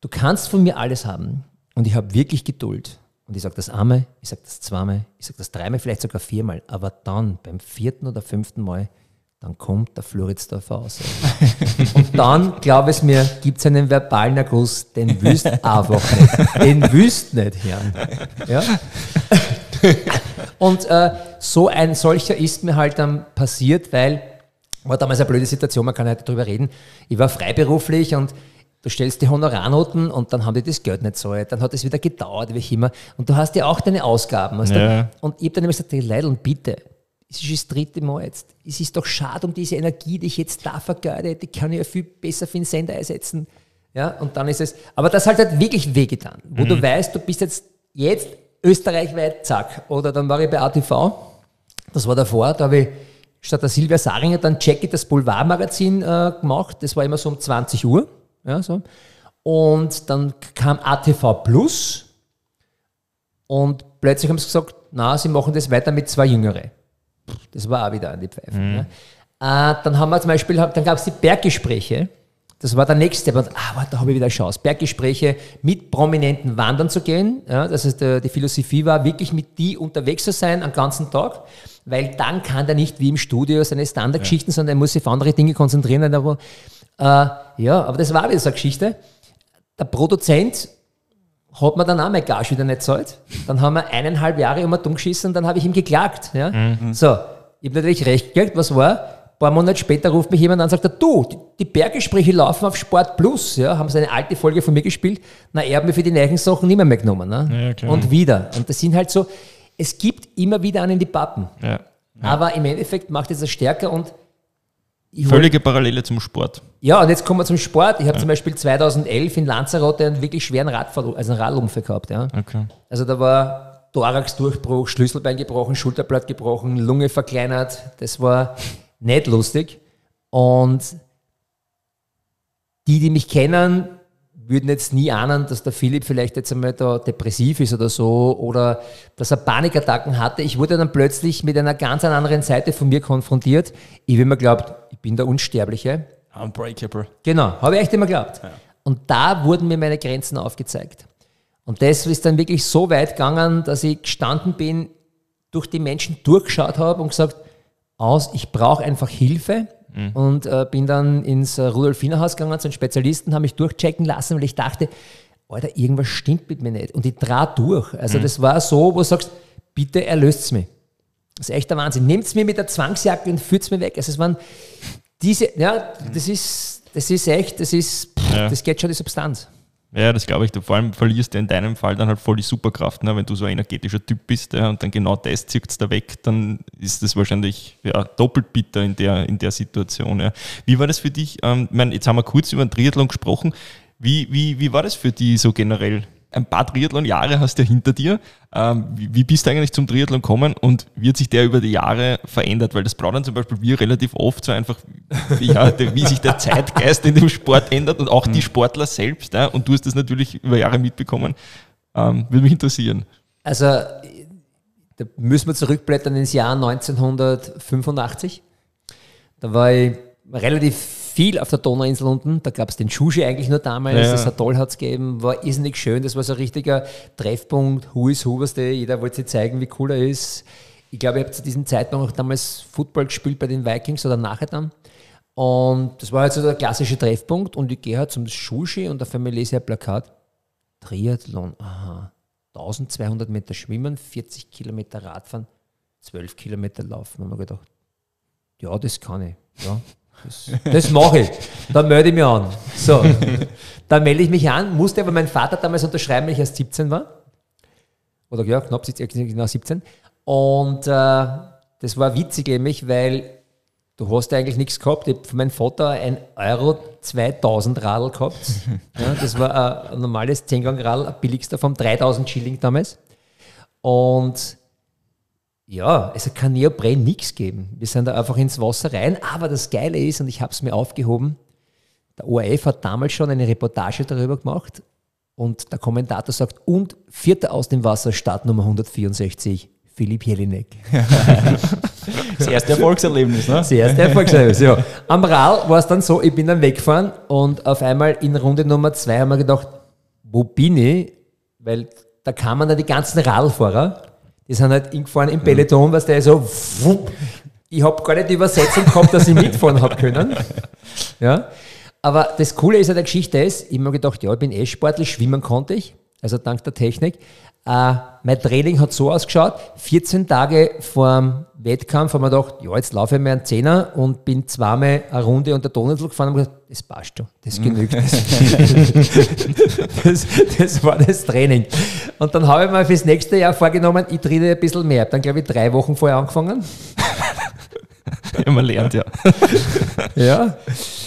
du kannst von mir alles haben. Und ich habe wirklich Geduld. Und ich sage das einmal, ich sage das zweimal, ich sage das dreimal, vielleicht sogar viermal. Aber dann, beim vierten oder fünften Mal, dann kommt der Floridsdorfer raus. Und dann, glaube es mir, gibt es einen verbalen Erguss, den wüsst einfach nicht. Den wüsst nicht, Herrn. Ja? Und äh, so ein solcher ist mir halt dann passiert, weil, war damals eine blöde Situation, man kann heute darüber reden. Ich war freiberuflich und Du stellst die Honorarnoten und dann haben die das Geld nicht so. Dann hat es wieder gedauert, wie immer. Und du hast ja auch deine Ausgaben. Ja. Und ich habe dann immer gesagt, Leidl, bitte, es ist das dritte Mal jetzt. Es ist doch schade um diese Energie, die ich jetzt da vergeude. Die kann ich ja viel besser für den Sender einsetzen. Ja, und dann ist es, aber das halt hat wirklich wehgetan. Wo mhm. du weißt, du bist jetzt, jetzt österreichweit, zack. Oder dann war ich bei ATV, das war davor, da habe ich statt der Silvia Saringer dann Jackie das Boulevardmagazin äh, gemacht. Das war immer so um 20 Uhr. Ja, so. Und dann kam ATV Plus und plötzlich haben sie gesagt, na, sie machen das weiter mit zwei Jüngere. Das war auch wieder an die Pfeife. Mhm. Ja. Äh, dann haben wir zum Beispiel, dann gab es die Berggespräche. Das war der nächste. Und, ah, da habe ich wieder eine Chance. Berggespräche mit Prominenten wandern zu gehen. Ja, das heißt, die Philosophie war, wirklich mit die unterwegs zu sein, am ganzen Tag. Weil dann kann der nicht wie im Studio seine Standardgeschichten, ja. sondern er muss sich auf andere Dinge konzentrieren. Äh, ja, aber das war wieder so eine Geschichte. Der Produzent hat mir dann auch meine Gage wieder nicht zahlt. Dann haben wir eineinhalb Jahre immer dumm geschissen und dann habe ich ihm geklagt. Ja? Mhm. So, ich habe natürlich recht gekriegt, was war? Ein paar Monate später ruft mich jemand an und sagt, du, die Berggespräche laufen auf Sport Plus, ja, haben sie eine alte Folge von mir gespielt. Na, er hat mir für die neuen Sachen nicht mehr mitgenommen. Ne? Ja, und wieder. Und das sind halt so, es gibt immer wieder einen die Pappen. Ja. Ja. Aber im Endeffekt macht es das stärker und Völlige Parallele zum Sport. Ja, und jetzt kommen wir zum Sport. Ich habe ja. zum Beispiel 2011 in Lanzarote einen wirklich schweren Radfall, also einen Radunfall gehabt. Ja. Okay. Also da war Thoraxdurchbruch, Schlüsselbein gebrochen, Schulterblatt gebrochen, Lunge verkleinert. Das war nicht lustig. Und die, die mich kennen, würden jetzt nie ahnen, dass der Philipp vielleicht jetzt einmal da depressiv ist oder so oder dass er Panikattacken hatte. Ich wurde dann plötzlich mit einer ganz anderen Seite von mir konfrontiert. Ich habe immer geglaubt, ich bin der Unsterbliche. Unbreakable. Genau, habe ich echt immer geglaubt. Ja. Und da wurden mir meine Grenzen aufgezeigt. Und das ist dann wirklich so weit gegangen, dass ich gestanden bin, durch die Menschen durchgeschaut habe und gesagt, aus, ich brauche einfach Hilfe Mhm. Und äh, bin dann ins äh, Rudolfinerhaus gegangen zu einem Spezialisten, habe mich durchchecken lassen, weil ich dachte, Alter, irgendwas stimmt mit mir nicht. Und ich trat durch. Also mhm. das war so, wo du sagst, bitte erlöst mich. Das ist echt der Wahnsinn. Nehmt es mir mit der Zwangsjacke und führt es mir weg. Also es waren diese, ja, das ist, das ist echt, das ist, pff, ja. das geht schon die Substanz. Ja, das glaube ich. Du vor allem verlierst du in deinem Fall dann halt voll die Superkraft. Ne? Wenn du so ein energetischer Typ bist ja, und dann genau das zieht es da weg, dann ist das wahrscheinlich ja, doppelt bitter in der, in der Situation. Ja. Wie war das für dich? Ähm, ich meine, jetzt haben wir kurz über den Triathlon gesprochen. Wie, wie, wie war das für dich so generell? Ein paar Triathlon-Jahre hast du ja hinter dir. Ähm, wie, bist du eigentlich zum Triathlon gekommen und wie hat sich der über die Jahre verändert? Weil das plaudern zum Beispiel wir relativ oft so einfach, ja, wie sich der Zeitgeist in dem Sport ändert und auch die mhm. Sportler selbst. Ja, und du hast das natürlich über Jahre mitbekommen. Ähm, würde mich interessieren. Also, da müssen wir zurückblättern ins Jahr 1985. Da war ich relativ viel auf der Donauinsel unten. Da gab es den Schushi eigentlich nur damals. Ja. Das Atoll hat es gegeben. War irrsinnig schön. Das war so ein richtiger Treffpunkt. Who is who, was der. Jeder wollte sich zeigen, wie cool er ist. ich glaube, ich habe zu diesem Zeitpunkt auch damals Football gespielt bei den Vikings oder nachher dann. Und das war halt so der klassische Treffpunkt und ich gehe halt zum Schulski und auf einmal lese ich ein Plakat. Triathlon, aha. 1200 Meter schwimmen, 40 Kilometer Radfahren, 12 Kilometer laufen. Da haben wir gedacht, ja, das kann ich. Ja, das, das mache ich. Dann melde ich mich an. So, dann melde ich mich an, musste aber mein Vater damals unterschreiben, weil ich erst 17 war. Oder ja, knapp genau 17. Und äh, das war witzig nämlich, weil du hast eigentlich nichts gehabt. Ich habe von meinem Vater ein Euro 2000 Radl gehabt. Ja, das war ein normales 10-Gang-Radl, ein billigster vom 3000 Schilling damals. Und ja, es kann Neopren nichts geben. Wir sind da einfach ins Wasser rein. Aber das Geile ist, und ich habe es mir aufgehoben, der ORF hat damals schon eine Reportage darüber gemacht und der Kommentator sagt, und vierter aus dem Wasser, Startnummer 164. Philipp Jelinek. das erste Erfolgserlebnis, ne? Das erste Erfolgserlebnis, ja. Am Ral war es dann so, ich bin dann weggefahren und auf einmal in Runde Nummer zwei haben wir gedacht, wo bin ich? Weil da kamen dann die ganzen Radlfahrer, die sind halt gefahren im Peloton, was der so, wupp, ich habe gar nicht die Übersetzung gehabt, dass ich mitfahren habe können. Ja. Aber das Coole ist an der Geschichte ist, ich habe mir gedacht, ja, ich bin eh sportlich, schwimmen konnte ich, also dank der Technik. Uh, mein Training hat so ausgeschaut, 14 Tage vor dem Wettkampf haben wir gedacht, ja, jetzt laufe ich mir einen Zehner und bin zweimal eine Runde unter Donald gefahren und gesagt, das passt schon, das genügt. das, das war das Training. Und dann habe ich mir fürs nächste Jahr vorgenommen, ich trete ein bisschen mehr. Dann glaube ich drei Wochen vorher angefangen. ja, man lernt ja. ja.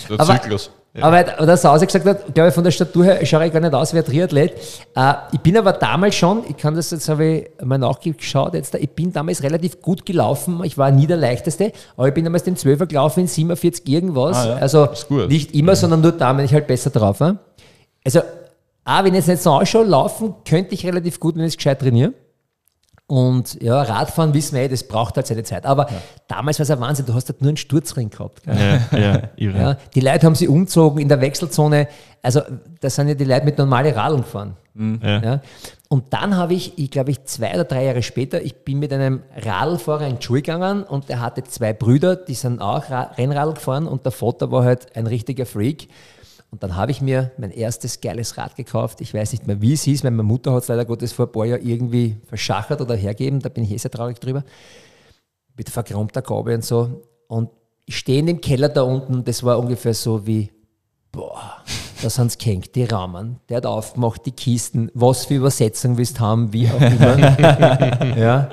Der Aber, Zyklus. Ja. Aber der Sause gesagt hat, glaube ich, von der Statur her schaue ich gar nicht aus wie ein Triathlet. Äh, ich bin aber damals schon, ich kann das jetzt, habe ich mal nachgeschaut, jetzt, ich bin damals relativ gut gelaufen. Ich war nie der Leichteste, aber ich bin damals den 12er gelaufen in 47 irgendwas. Ah, ja. Also nicht immer, sondern nur da bin ich halt besser drauf. War. Also, auch wenn ich jetzt nicht so ausschaue, laufen könnte ich relativ gut, wenn ich es gescheit trainiere. Und ja, Radfahren wissen wir eh, das braucht halt seine Zeit. Aber ja. damals war es ein Wahnsinn, du hast halt nur einen Sturzring gehabt. Ja, ja, ja, die Leute haben sie umgezogen in der Wechselzone. Also, da sind ja die Leute mit normalen Radeln gefahren. Mhm. Ja. Und dann habe ich, ich glaube ich, zwei oder drei Jahre später, ich bin mit einem Radlfahrer in die Schule gegangen und der hatte zwei Brüder, die sind auch Rennradl gefahren und der Vater war halt ein richtiger Freak. Und dann habe ich mir mein erstes geiles Rad gekauft. Ich weiß nicht mehr, wie es hieß, weil meine Mutter hat es leider Gottes vor ein paar Jahren irgendwie verschachert oder hergeben. Da bin ich eh sehr traurig drüber. Mit verchromter Gaube und so. Und ich stehe in dem Keller da unten. Das war ungefähr so wie, boah, da sind es gehängt, die Rahmen. Der hat aufgemacht, die Kisten, was für Übersetzung willst haben, wie auch immer. ja.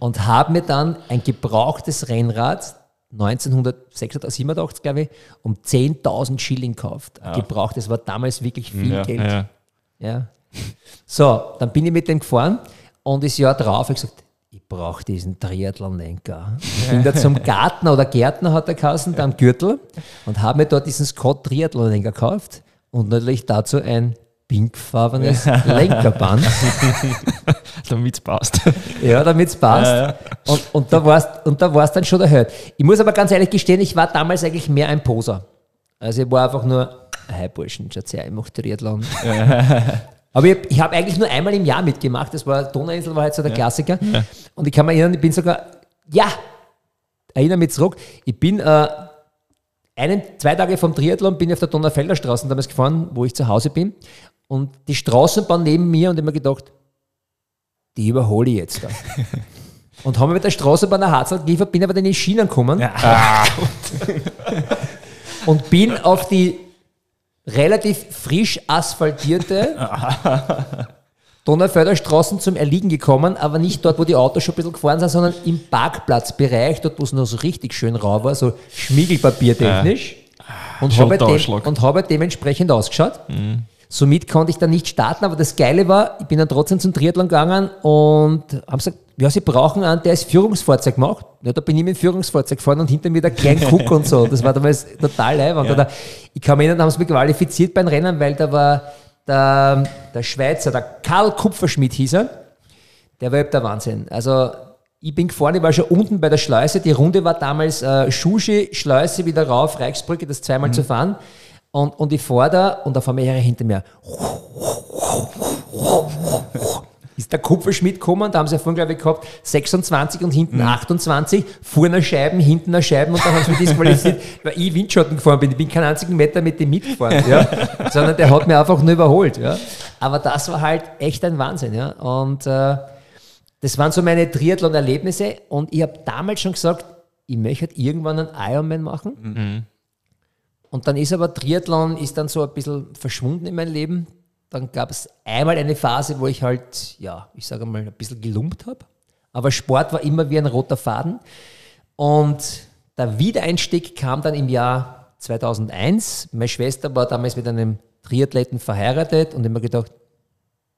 Und habe mir dann ein gebrauchtes Rennrad, 1987, glaube ich, um 10.000 Schilling gekauft. Ja. Gebraucht. Das war damals wirklich viel ja, Geld. Ja. ja. So, dann bin ich mit dem gefahren und das Jahr drauf habe ich gesagt, ich brauche diesen Triathlon-Lenker. Ich bin da zum Gartner oder Gärtner, hat er geheißen, da am Gürtel und habe mir dort diesen Scott Triathlon-Lenker gekauft und natürlich dazu ein pinkfarbenes Lenkerband. damit es passt. Ja, damit es passt. Ja, ja. Und, und da war es und da war's dann schon der Hört. Ich muss aber ganz ehrlich gestehen, ich war damals eigentlich mehr ein Poser. Also ich war einfach nur, hey Burschen, schaut her, ich mache Triathlon. aber ich, ich habe eigentlich nur einmal im Jahr mitgemacht. Das war Donauinsel, war halt so der Klassiker. Und ich kann mich erinnern, ich bin sogar, ja, erinnere mich zurück, ich bin äh, einen, zwei Tage vom Triathlon bin ich auf der Donaufelder Straße damals gefahren, wo ich zu Hause bin. Und die Straßenbahn neben mir und ich habe mir gedacht, die überhole ich jetzt da. und habe mit der Straßenbahn nach Harzl geliefert, bin aber dann in die Schienen gekommen. Ja. und bin auf die relativ frisch asphaltierte Donaufelder Straßen zum Erliegen gekommen, aber nicht dort, wo die Autos schon ein bisschen gefahren sind, sondern im Parkplatzbereich, dort, wo es noch so richtig schön rau war, so Schmiegelpapiertechnisch. Ja. Und habe, und habe dementsprechend ausgeschaut. Mhm. Somit konnte ich dann nicht starten, aber das Geile war, ich bin dann trotzdem zum Triathlon gegangen und haben gesagt, ja, sie brauchen einen, der ist Führungsfahrzeug macht. Ja, da bin ich mit dem Führungsfahrzeug gefahren und hinter mir der kleine Cook und so. Das war damals total leibend. Ja. ich kann mich erinnern, da haben sie mich qualifiziert beim Rennen, weil da war der, der Schweizer, der Karl Kupferschmidt hieß er, der war der Wahnsinn. Also ich bin gefahren, ich war schon unten bei der Schleuse. Die Runde war damals äh, Schusche, Schleuse wieder rauf, Reichsbrücke, das zweimal mhm. zu fahren. Und, und ich fahre da und auf einmal höre hinter mir ist der Kupferschmidt gekommen, da haben sie ja vorhin, glaube ich, gehabt, 26 und hinten 28, vorne Scheiben, hinten eine Scheiben und dann haben sie mich disqualifiziert, weil ich Windschatten gefahren bin. Ich bin keinen einzigen Meter mit dem mitgefahren, ja, sondern der hat mir einfach nur überholt. Ja. Aber das war halt echt ein Wahnsinn. Ja. Und äh, das waren so meine Triathlon-Erlebnisse und ich habe damals schon gesagt, ich möchte irgendwann einen Ironman machen. Und dann ist aber Triathlon ist dann so ein bisschen verschwunden in meinem Leben. Dann gab es einmal eine Phase, wo ich halt, ja, ich sage mal, ein bisschen gelumpt habe. Aber Sport war immer wie ein roter Faden. Und der Wiedereinstieg kam dann im Jahr 2001. Meine Schwester war damals mit einem Triathleten verheiratet und mir gedacht,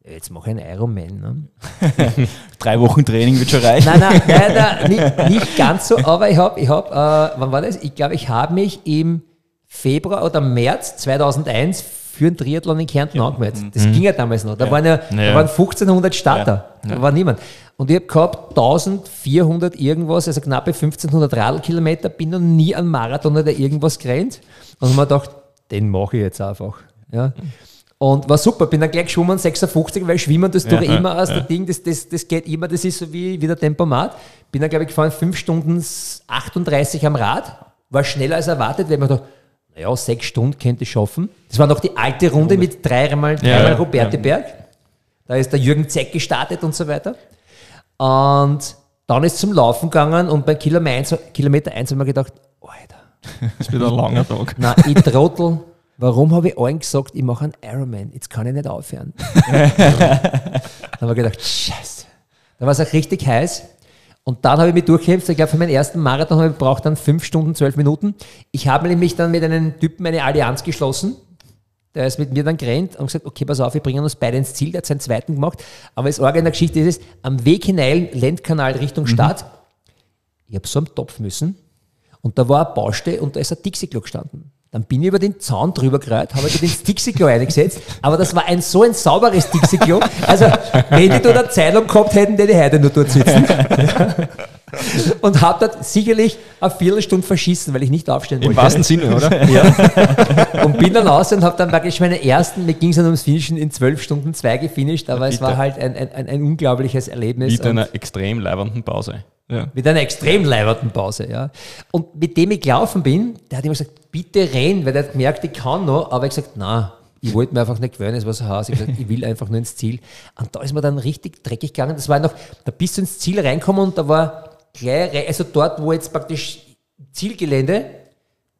jetzt mache ich einen Ironman. Ne? Drei Wochen Training wird schon reichen. Nein, nein, nein, nein nicht, nicht ganz so, aber ich habe, ich hab, äh, wann war das? Ich glaube, ich habe mich im Februar oder März 2001 für einen Triathlon in Kärnten angemeldet. Das ging ja damals noch. Da, waren, ja, da Ja. waren 1500 Starter. Da war niemand. Und ich habe gehabt 1400 irgendwas, also knappe 1500 Radlkilometer, bin noch nie an Marathon oder irgendwas gerannt. Und habe mir gedacht, den mache ich jetzt einfach. Ja. Und war super, bin dann gleich geschwommen, 56, weil Schwimmen, das tue ich ja, immer aus, das Ding, das, das, das geht immer, das ist so wie, wie der Tempomat. Bin dann, glaube ich, gefahren 5 Stunden 38 am Rad, war schneller als erwartet, weil ich mir naja, sechs Stunden könnte ich schaffen. Das war noch die alte Runde mit dreimal, dreimal ja, Roberteberg. Da ist der Jürgen Zeck gestartet und so weiter. Und dann ist es zum Laufen gegangen und bei Kilometer 1, Kilometer 1 haben wir gedacht, Alter, Das wird ein langer Tag. na, ich trottel. Warum habe ich allen gesagt, ich mache einen Ironman? Jetzt kann ich nicht aufhören. dann habe ich gedacht, scheiße. Da war es auch richtig heiß. Und dann habe ich mich durchgekämpft. Ich glaube, für meinen ersten Marathon habe ich braucht dann fünf Stunden, zwölf Minuten. Ich habe nämlich dann mit einem Typen eine Allianz geschlossen. Der ist mit mir dann gerannt und gesagt, okay, pass auf, wir bringen uns beide ins Ziel. Der hat seinen zweiten gemacht. Aber das Organ der Geschichte ist es, am Weg hinein, Lendkanal Richtung Stadt, ich habe so am Topf müssen und da war eine Baustelle und da ist ein Dixie-Klo gestanden. Dann bin ich über den Zaun drüber gereiht, habe ich ins Dixie-Klo eingesetzt, aber das war ein so ein sauberes Dixie-Klo. Also, wenn die dort eine Zeitung gehabt hätten, hätte nur dort sitzen. Und habe dort sicherlich eine Viertelstunde verschissen, weil ich nicht aufstehen Im wollte. wahrsten Sinne, oder? Und bin dann raus und habe dann praktisch meine ersten, mir ging es dann ums Finishen, in zwölf Stunden zwei gefinisht, aber es war halt ein, ein, ein, unglaubliches Erlebnis. Mit einer extrem leibernden Pause. Ja. mit einer extrem leibernden Pause, ja. Und mit dem ich gelaufen bin, der hat immer gesagt, bitte renn, weil der hat gemerkt, ich kann noch, aber ich gesagt, na, ich wollte mir einfach nicht gewöhnen, es war so heiß. Ich gesagt, ich will einfach nur ins Ziel. Und da ist mir dann richtig dreckig gegangen. Das war noch, da bist du ins Ziel reinkommen und da war gleich, also dort, wo jetzt praktisch Zielgelände,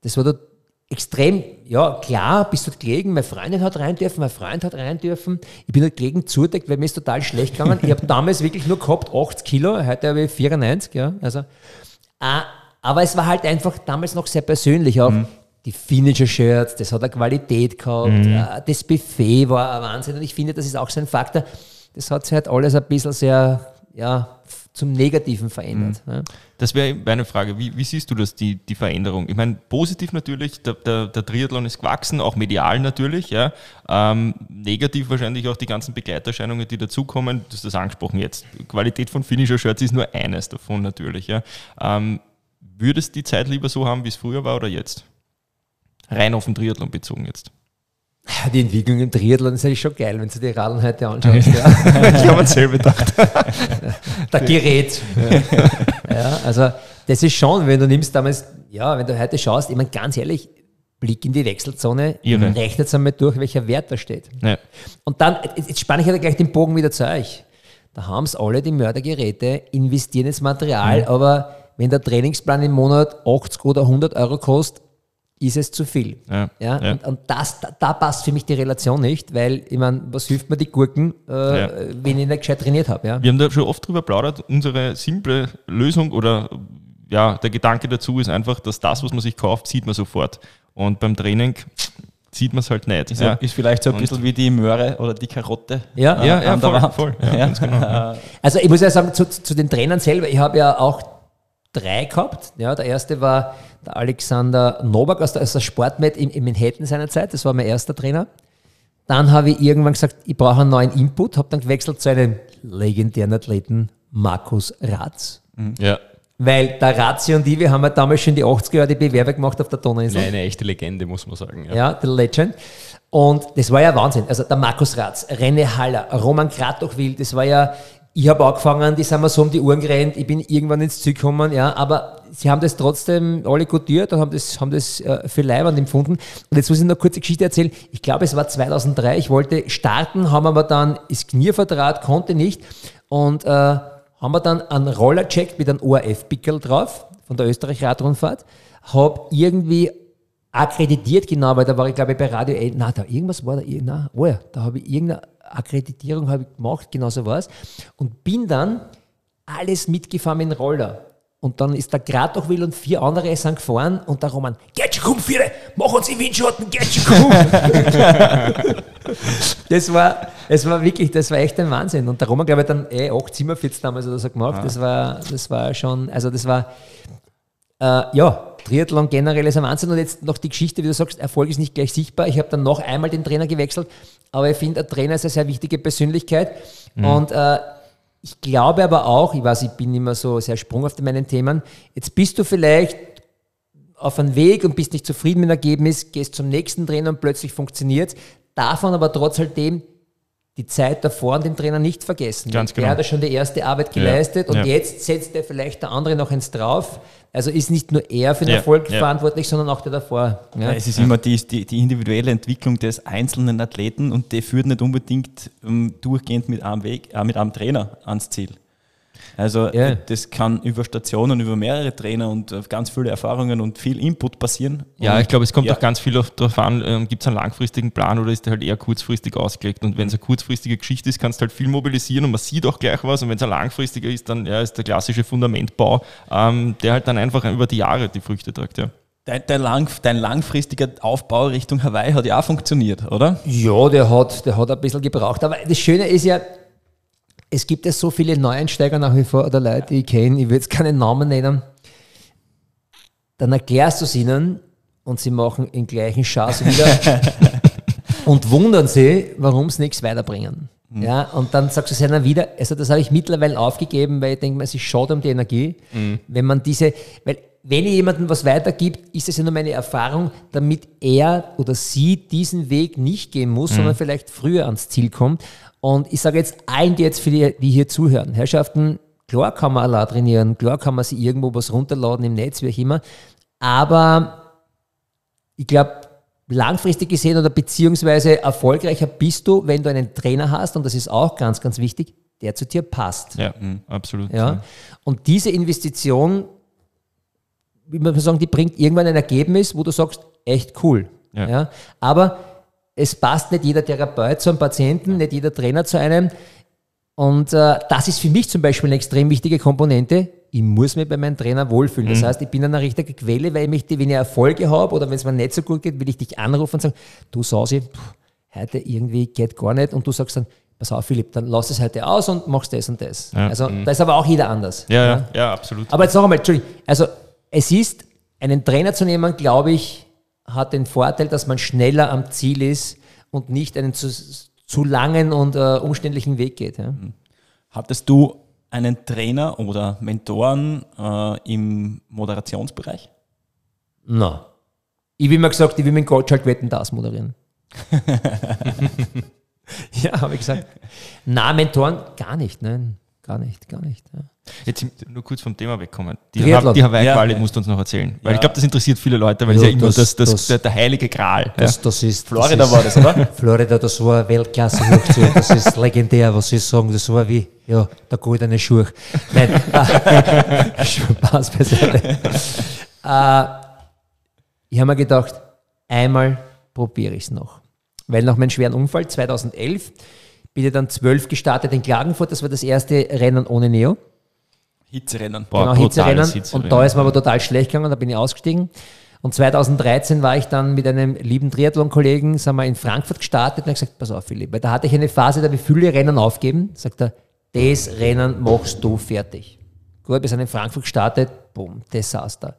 das war dort extrem, ja, klar, bist dort gelegen, meine Freundin hat rein dürfen, mein Freund hat rein dürfen. Ich bin dort gelegen zudeckt, weil mir ist total schlecht gegangen. Ich habe damals wirklich nur gehabt 80 Kilo, heute habe ich 94, ja, also. Ah, aber es war halt einfach damals noch sehr persönlich auch. Die Finisher-Shirts, das hat eine Qualität gehabt, äh, das Buffet war ein Wahnsinn und ich finde, das ist auch so ein Faktor, das hat sich halt alles ein bisschen sehr, ja, zum Negativen verändert. Ja. Das wäre meine Frage. Wie, wie siehst du das, die, die Veränderung? Ich meine, positiv natürlich, der, der, der Triathlon ist gewachsen, auch medial natürlich. Ja. Ähm, negativ wahrscheinlich auch die ganzen Begleiterscheinungen, die dazukommen. Du hast das angesprochen jetzt. Qualität von Finisher-Shirts ist nur eines davon natürlich. Ja. Ähm, würdest die Zeit lieber so haben, wie es früher war oder jetzt? Rein auf den Triathlon bezogen jetzt. Die Entwicklung im Triathlon ist eigentlich schon geil, wenn du dir die Radeln heute anschaust. Ja. ich habe selber gedacht. Der Gerät. Ja. also das ist schon, wenn du nimmst damals, ja, wenn du heute schaust, ich meine ganz ehrlich, Blick in die Wechselzone, Irre. rechnet einmal durch, welcher Wert da steht. Ja. Und dann, jetzt jetzt spanne ich ja gleich den Bogen wieder zu euch. Da haben es alle die Mördergeräte, investieren ins Material, aber wenn der Trainingsplan im Monat 80 oder 100 Euro kostet, ist es zu viel. Ja, Ja, ja. Und, und das, da, da passt für mich die Relation nicht, weil, ich meine, was hilft mir die Gurken, äh, Ja. wenn ich nicht gescheit trainiert habe? Ja? Wir haben da schon oft drüber plaudert. Unsere simple Lösung oder ja, der Gedanke dazu ist einfach, dass das, was man sich kauft, sieht man sofort. Und beim Training sieht man es halt nicht. Ist, ja. ist vielleicht so ein Und- bisschen wie die Möhre oder die Karotte. Ja. ja, ja, der voll, voll. Ja, genau. Ja. Also ich muss ja sagen, zu, zu den Trainern selber, ich habe ja auch drei gehabt. Ja, der erste war der Alexander Nowak aus der, aus der Sportmed in, in Manhattan seiner Zeit. Das war mein erster Trainer. Dann habe ich irgendwann gesagt, ich brauche einen neuen Input, habe dann gewechselt zu einem legendären Athleten, Markus Ratz. Ja. Weil der Razzi und ich, wir haben ja damals schon die 80er Jahre die Bewerbe gemacht auf der Donauinsel. Nein, eine echte Legende, muss man sagen. Ja. Ja, der Legend. Und das war ja Wahnsinn. Also der Markus Ratz, René Haller, Roman Kratochwil, das war ja, ich habe angefangen, die sind mir so um die Uhren gerannt, ich bin irgendwann ins Ziel gekommen, ja, aber sie haben das trotzdem alle gutiert und haben das, haben das äh, für leibend empfunden. Und jetzt muss ich noch eine kurze Geschichte erzählen. Ich glaube, es war 2003, ich wollte starten, haben aber dann das Knie verdraht, konnte nicht. Und äh, haben wir dann einen Roller checkt mit einem ORF-Pickel drauf von der Österreich-Radrundfahrt, habe irgendwie akkreditiert, genau, weil da war ich glaube ich bei Radio 1, na, da irgendwas war da, na, oh ja, da habe ich irgendeine Akkreditierung habe ich gemacht, genau so war es. Und bin dann alles mitgefahren mit dem Roller. Und dann ist der Gratochwil und vier andere sind gefahren und der Roman, geht schon komm, Viere, mach uns in Windschatten, geht schon komm. das war, es war wirklich, das war echt ein Wahnsinn. Und der Roman, glaube ich, dann eh 8,47 damals oder so gemacht. Das war, das war schon, also das war, äh, ja, Triathlon generell ist ein Wahnsinn. Und jetzt noch die Geschichte, wie du sagst, Erfolg ist nicht gleich sichtbar. Ich habe dann noch einmal den Trainer gewechselt, aber ich finde, ein Trainer ist eine sehr wichtige Persönlichkeit. Und äh, ich glaube aber auch, ich weiß, ich bin immer so sehr sprunghaft in meinen Themen, jetzt bist du vielleicht auf einem Weg und bist nicht zufrieden mit dem Ergebnis, gehst zum nächsten Trainer und plötzlich funktioniert Davon aber trotz alledem die Zeit davor und den Trainer nicht vergessen. Ganz Der genau. hat ja schon die erste Arbeit geleistet und ja. jetzt setzt er vielleicht der andere noch eins drauf. Also ist nicht nur er für den Ja, Erfolg ja. verantwortlich, sondern auch der davor. Ja. Ja, es ist immer die, die, die individuelle Entwicklung des einzelnen Athleten und die führt nicht unbedingt ähm, durchgehend mit einem Weg, äh, mit einem Trainer ans Ziel. Also Ja. das kann über Stationen, über mehrere Trainer und äh, ganz viele Erfahrungen und viel Input passieren. Ja, und, ich glaube, es kommt ja, auch ganz viel auf- darauf an, ähm, gibt es einen langfristigen Plan oder ist der halt eher kurzfristig ausgelegt? Und wenn es eine kurzfristige Geschichte ist, kannst du halt viel mobilisieren und man sieht auch gleich was. Und wenn es ein langfristiger ist, dann ja, ist der klassische Fundamentbau, ähm, der halt dann einfach über die Jahre die Früchte trägt. Ja. Dein, dein, lang, dein langfristiger Aufbau Richtung Hawaii hat ja auch funktioniert, oder? Ja, der hat, der hat ein bisschen gebraucht. Aber das Schöne ist ja, es gibt ja so viele Neueinsteiger nach wie vor oder Leute, die ich kenne, ich will jetzt keinen Namen nennen. Dann erklärst du es ihnen und sie machen den gleichen Schatz wieder und wundern sie, warum sie nichts weiterbringen. Ja, und dann sagst du es ihnen wieder, also das habe ich mittlerweile aufgegeben, weil ich denke, es ist schade um die Energie, wenn man diese, weil wenn ich jemandem was weitergibt, ist es ja nur meine Erfahrung, damit er oder sie diesen Weg nicht gehen muss, sondern vielleicht früher ans Ziel kommt. Und ich sage jetzt allen, die jetzt für die, die hier zuhören, Herrschaften, klar kann man allein trainieren, klar kann man sich irgendwo was runterladen im Netz, wie auch immer, aber ich glaube, langfristig gesehen oder beziehungsweise erfolgreicher bist du, wenn du einen Trainer hast, und das ist auch ganz, ganz wichtig, der zu dir passt. Ja, absolut. Ja? Und diese Investition, wie man sagen, die bringt irgendwann ein Ergebnis, wo du sagst, echt cool. Ja. Ja. Aber es passt nicht jeder Therapeut zu einem Patienten, nicht jeder Trainer zu einem. Und äh, das ist für mich zum Beispiel eine extrem wichtige Komponente. Ich muss mich bei meinem Trainer wohlfühlen. Das heißt, ich bin eine richtige Quelle, weil ich möchte, wenn ich Erfolge habe oder wenn es mir nicht so gut geht, will ich dich anrufen und sagen, du Sausi, pff, heute irgendwie geht gar nicht. Und du sagst dann, pass auf Philipp, dann lass es heute aus und machst das und das. Ja. Also da ist aber auch jeder anders. Ja, ja, ja, absolut. Aber jetzt noch einmal, Entschuldigung, also es ist, einen Trainer zu nehmen, glaube ich, hat den Vorteil, dass man schneller am Ziel ist und nicht einen zu, zu langen und äh, umständlichen Weg geht. Ja. Hattest du einen Trainer oder Mentoren äh, im Moderationsbereich? Na. Ich will mir gesagt, ich will mit dem Gottschalk Wetten das moderieren. ja, habe ich gesagt. Na, Mentoren, gar nicht, nein. Gar nicht, gar nicht. Ja. Jetzt sind- nur kurz vom Thema wegkommen. Die, Triathlon. Ha- die Hawaii-Quali Ja. musst du uns noch erzählen. Weil Ja. ich glaube, das interessiert viele Leute, weil es ja immer das- das, das, der, der heilige Gral. Das, das ist, Florida das ist, war das, oder? Florida, das war Weltklasse. Das ist legendär, was ich sagen. Das war wie, ja, der goldene Schuh. Nein, Spaß beiseite. Äh, ich habe mir gedacht, einmal probiere ich es noch. Weil nach meinem schweren Unfall 2011 bin ich dann 12 gestartet in Klagenfurt. Das war das erste Rennen ohne Neo. Hitzerennen. Boah, genau, Hitzerennen. Hitzerennen. Und da ist mir aber total schlecht gegangen, da bin ich ausgestiegen. Und 2013 war ich dann mit einem lieben Triathlon-Kollegen, sind wir in Frankfurt gestartet und hat gesagt, pass auf Philipp, weil da hatte ich eine Phase, da habe ich viele Rennen aufgeben. Sagt er, das Rennen machst du fertig. Gut, wir sind in Frankfurt gestartet, boom, Desaster.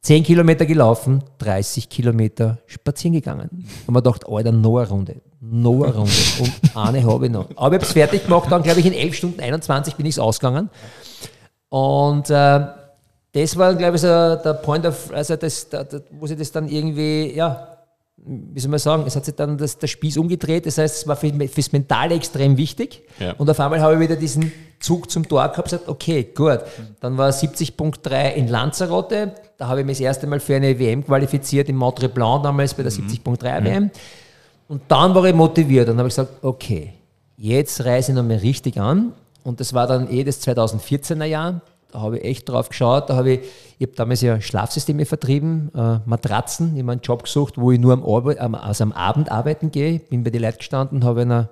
10 Kilometer gelaufen, 30 Kilometer spazieren gegangen. Und man dachte, Alter, noch eine Runde, noch eine Runde und eine habe ich noch. Aber ich habe es fertig gemacht, dann glaube ich in 11 Stunden 21 bin ich es ausgegangen. Und äh, das war, glaube ich, so der Point of, also das, da, da, wo sie das dann irgendwie, ja, wie soll man sagen, es hat sich dann das, der Spieß umgedreht, das heißt, es war für, fürs Mentale extrem wichtig. Ja. Und auf einmal habe ich wieder diesen Zug zum Tor gehabt und gesagt, okay, gut. Dann war 70.3 in Lanzarote, da habe ich mich das erste Mal für eine WM qualifiziert, in Montre Blanc damals bei der 70.3 WM. Und dann war ich motiviert und habe ich gesagt, okay, jetzt reise ich nochmal richtig an. Und das war dann eh das 2014er Jahr. Da habe ich echt drauf geschaut. Da habe ich, ich habe damals ja Schlafsysteme vertrieben, äh, Matratzen. Ich habe einen Job gesucht, wo ich nur am, Arbeit, am, also am Abend arbeiten gehe. Bin bei den Leuten gestanden, habe einer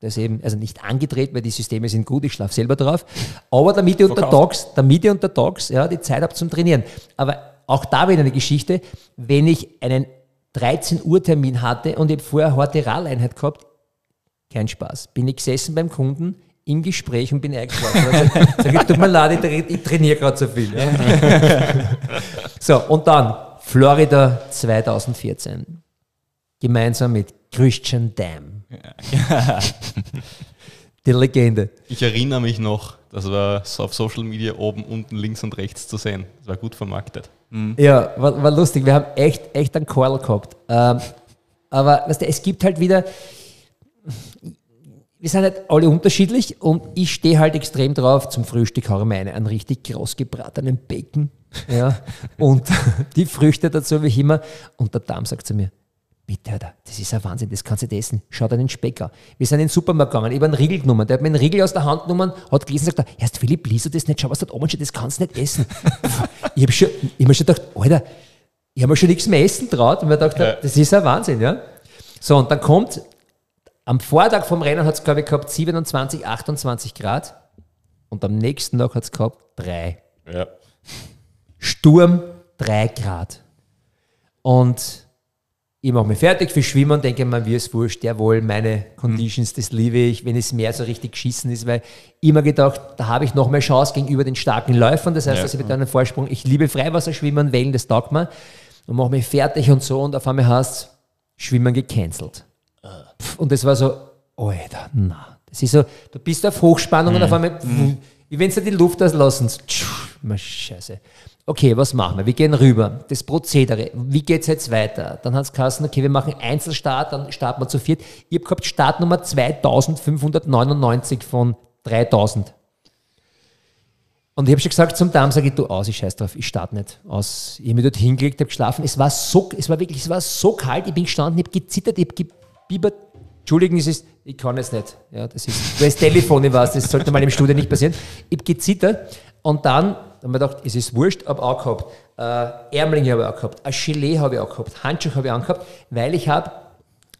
das eben, also nicht angedreht, weil die Systeme sind gut, ich schlafe selber drauf. Aber damit ich unter Tags, damit ich unter Tags ja, die Zeit habe zum Trainieren. Aber auch da wieder eine Geschichte, wenn ich einen 13 Uhr Termin hatte und ich habe vorher eine harte Ralleinheit gehabt, kein Spaß. Bin ich gesessen beim Kunden im Gespräch und bin eingeschlafen. Also, sag ich, tut mir leid, ich, tra- ich trainiere gerade so viel. Ja. so, und dann Florida 2014. Gemeinsam mit Christian Dam. Die Legende. Ich erinnere mich noch, das war auf Social Media oben, unten, links und rechts zu sehen. Das war gut vermarktet. Ja, war, war lustig. Wir haben echt, echt einen Call gehabt. Ähm, aber weißt du, es gibt halt wieder, wir sind halt alle unterschiedlich und ich stehe halt extrem drauf. Zum Frühstück habe ich mir eine, einen richtig groß gebratenen Bacon ja, und die Früchte dazu wie immer. Und der Dame sagt zu mir, bitte, Alter, das ist ein Wahnsinn, das kannst du nicht essen. Schau dir den Speck an. Wir sind in den Supermarkt gegangen, ich habe einen Riegel genommen, der hat mir einen Riegel aus der Hand genommen, hat gelesen und gesagt, erst Philipp, liest du das nicht, schau, was dort oben steht, das kannst du nicht essen. ich habe schon, ich hab mir schon gedacht, Alter, ich habe mir schon nichts mehr essen traut und mir gedacht, Ja. das ist ein Wahnsinn, ja. So, und dann kommt, am Vortag vom Rennen hat es, glaube ich, gehabt 27, 28 Grad und am nächsten Tag hat es gehabt 3. Ja. Sturm 3 Grad. Und ich mache mich fertig für Schwimmen denke mir, mir ist wurscht, jawohl, meine Conditions, das liebe ich, wenn es mehr so richtig geschissen ist, weil immer gedacht, da habe ich noch mehr Chance gegenüber den starken Läufern. Das heißt, Ja. dass ich mit einem Vorsprung, ich liebe Freiwasserschwimmen, Wellen, das taugt mir und mache mich fertig und so und auf einmal heißt Schwimmen gecancelt. Pff, Und das war so, Alter, na. Das ist so, du bist auf Hochspannung und auf einmal, pff, wie wenn sie die Luft auslassen. Mal Scheiße. Okay, was machen wir? Wir gehen rüber. Das Prozedere. Wie geht es jetzt weiter? Dann hat es geheißen, okay, wir machen Einzelstart, dann starten wir zu viert. Ich habe gehabt Startnummer 2599 von 3000. Und ich habe schon gesagt zum Darm, sage ich, du aus, ich scheiß drauf, ich starte nicht aus. Ich habe mich dort hingelegt, habe geschlafen. Es war so, es war wirklich, es war so kalt, ich bin gestanden, ich habe gezittert, ich habe gebiebert. Entschuldigen, es ist, ich kann es nicht. Ja, das ist, weil das Telefon, weiß, das sollte mal im Studio nicht passieren. Ich habe gezittert und dann habe ich gedacht, es ist wurscht, habe auch gehabt. Äh, Ärmlinge habe ich auch gehabt, ein Gilet habe ich auch gehabt, Handschuhe habe ich angehabt, weil ich habe,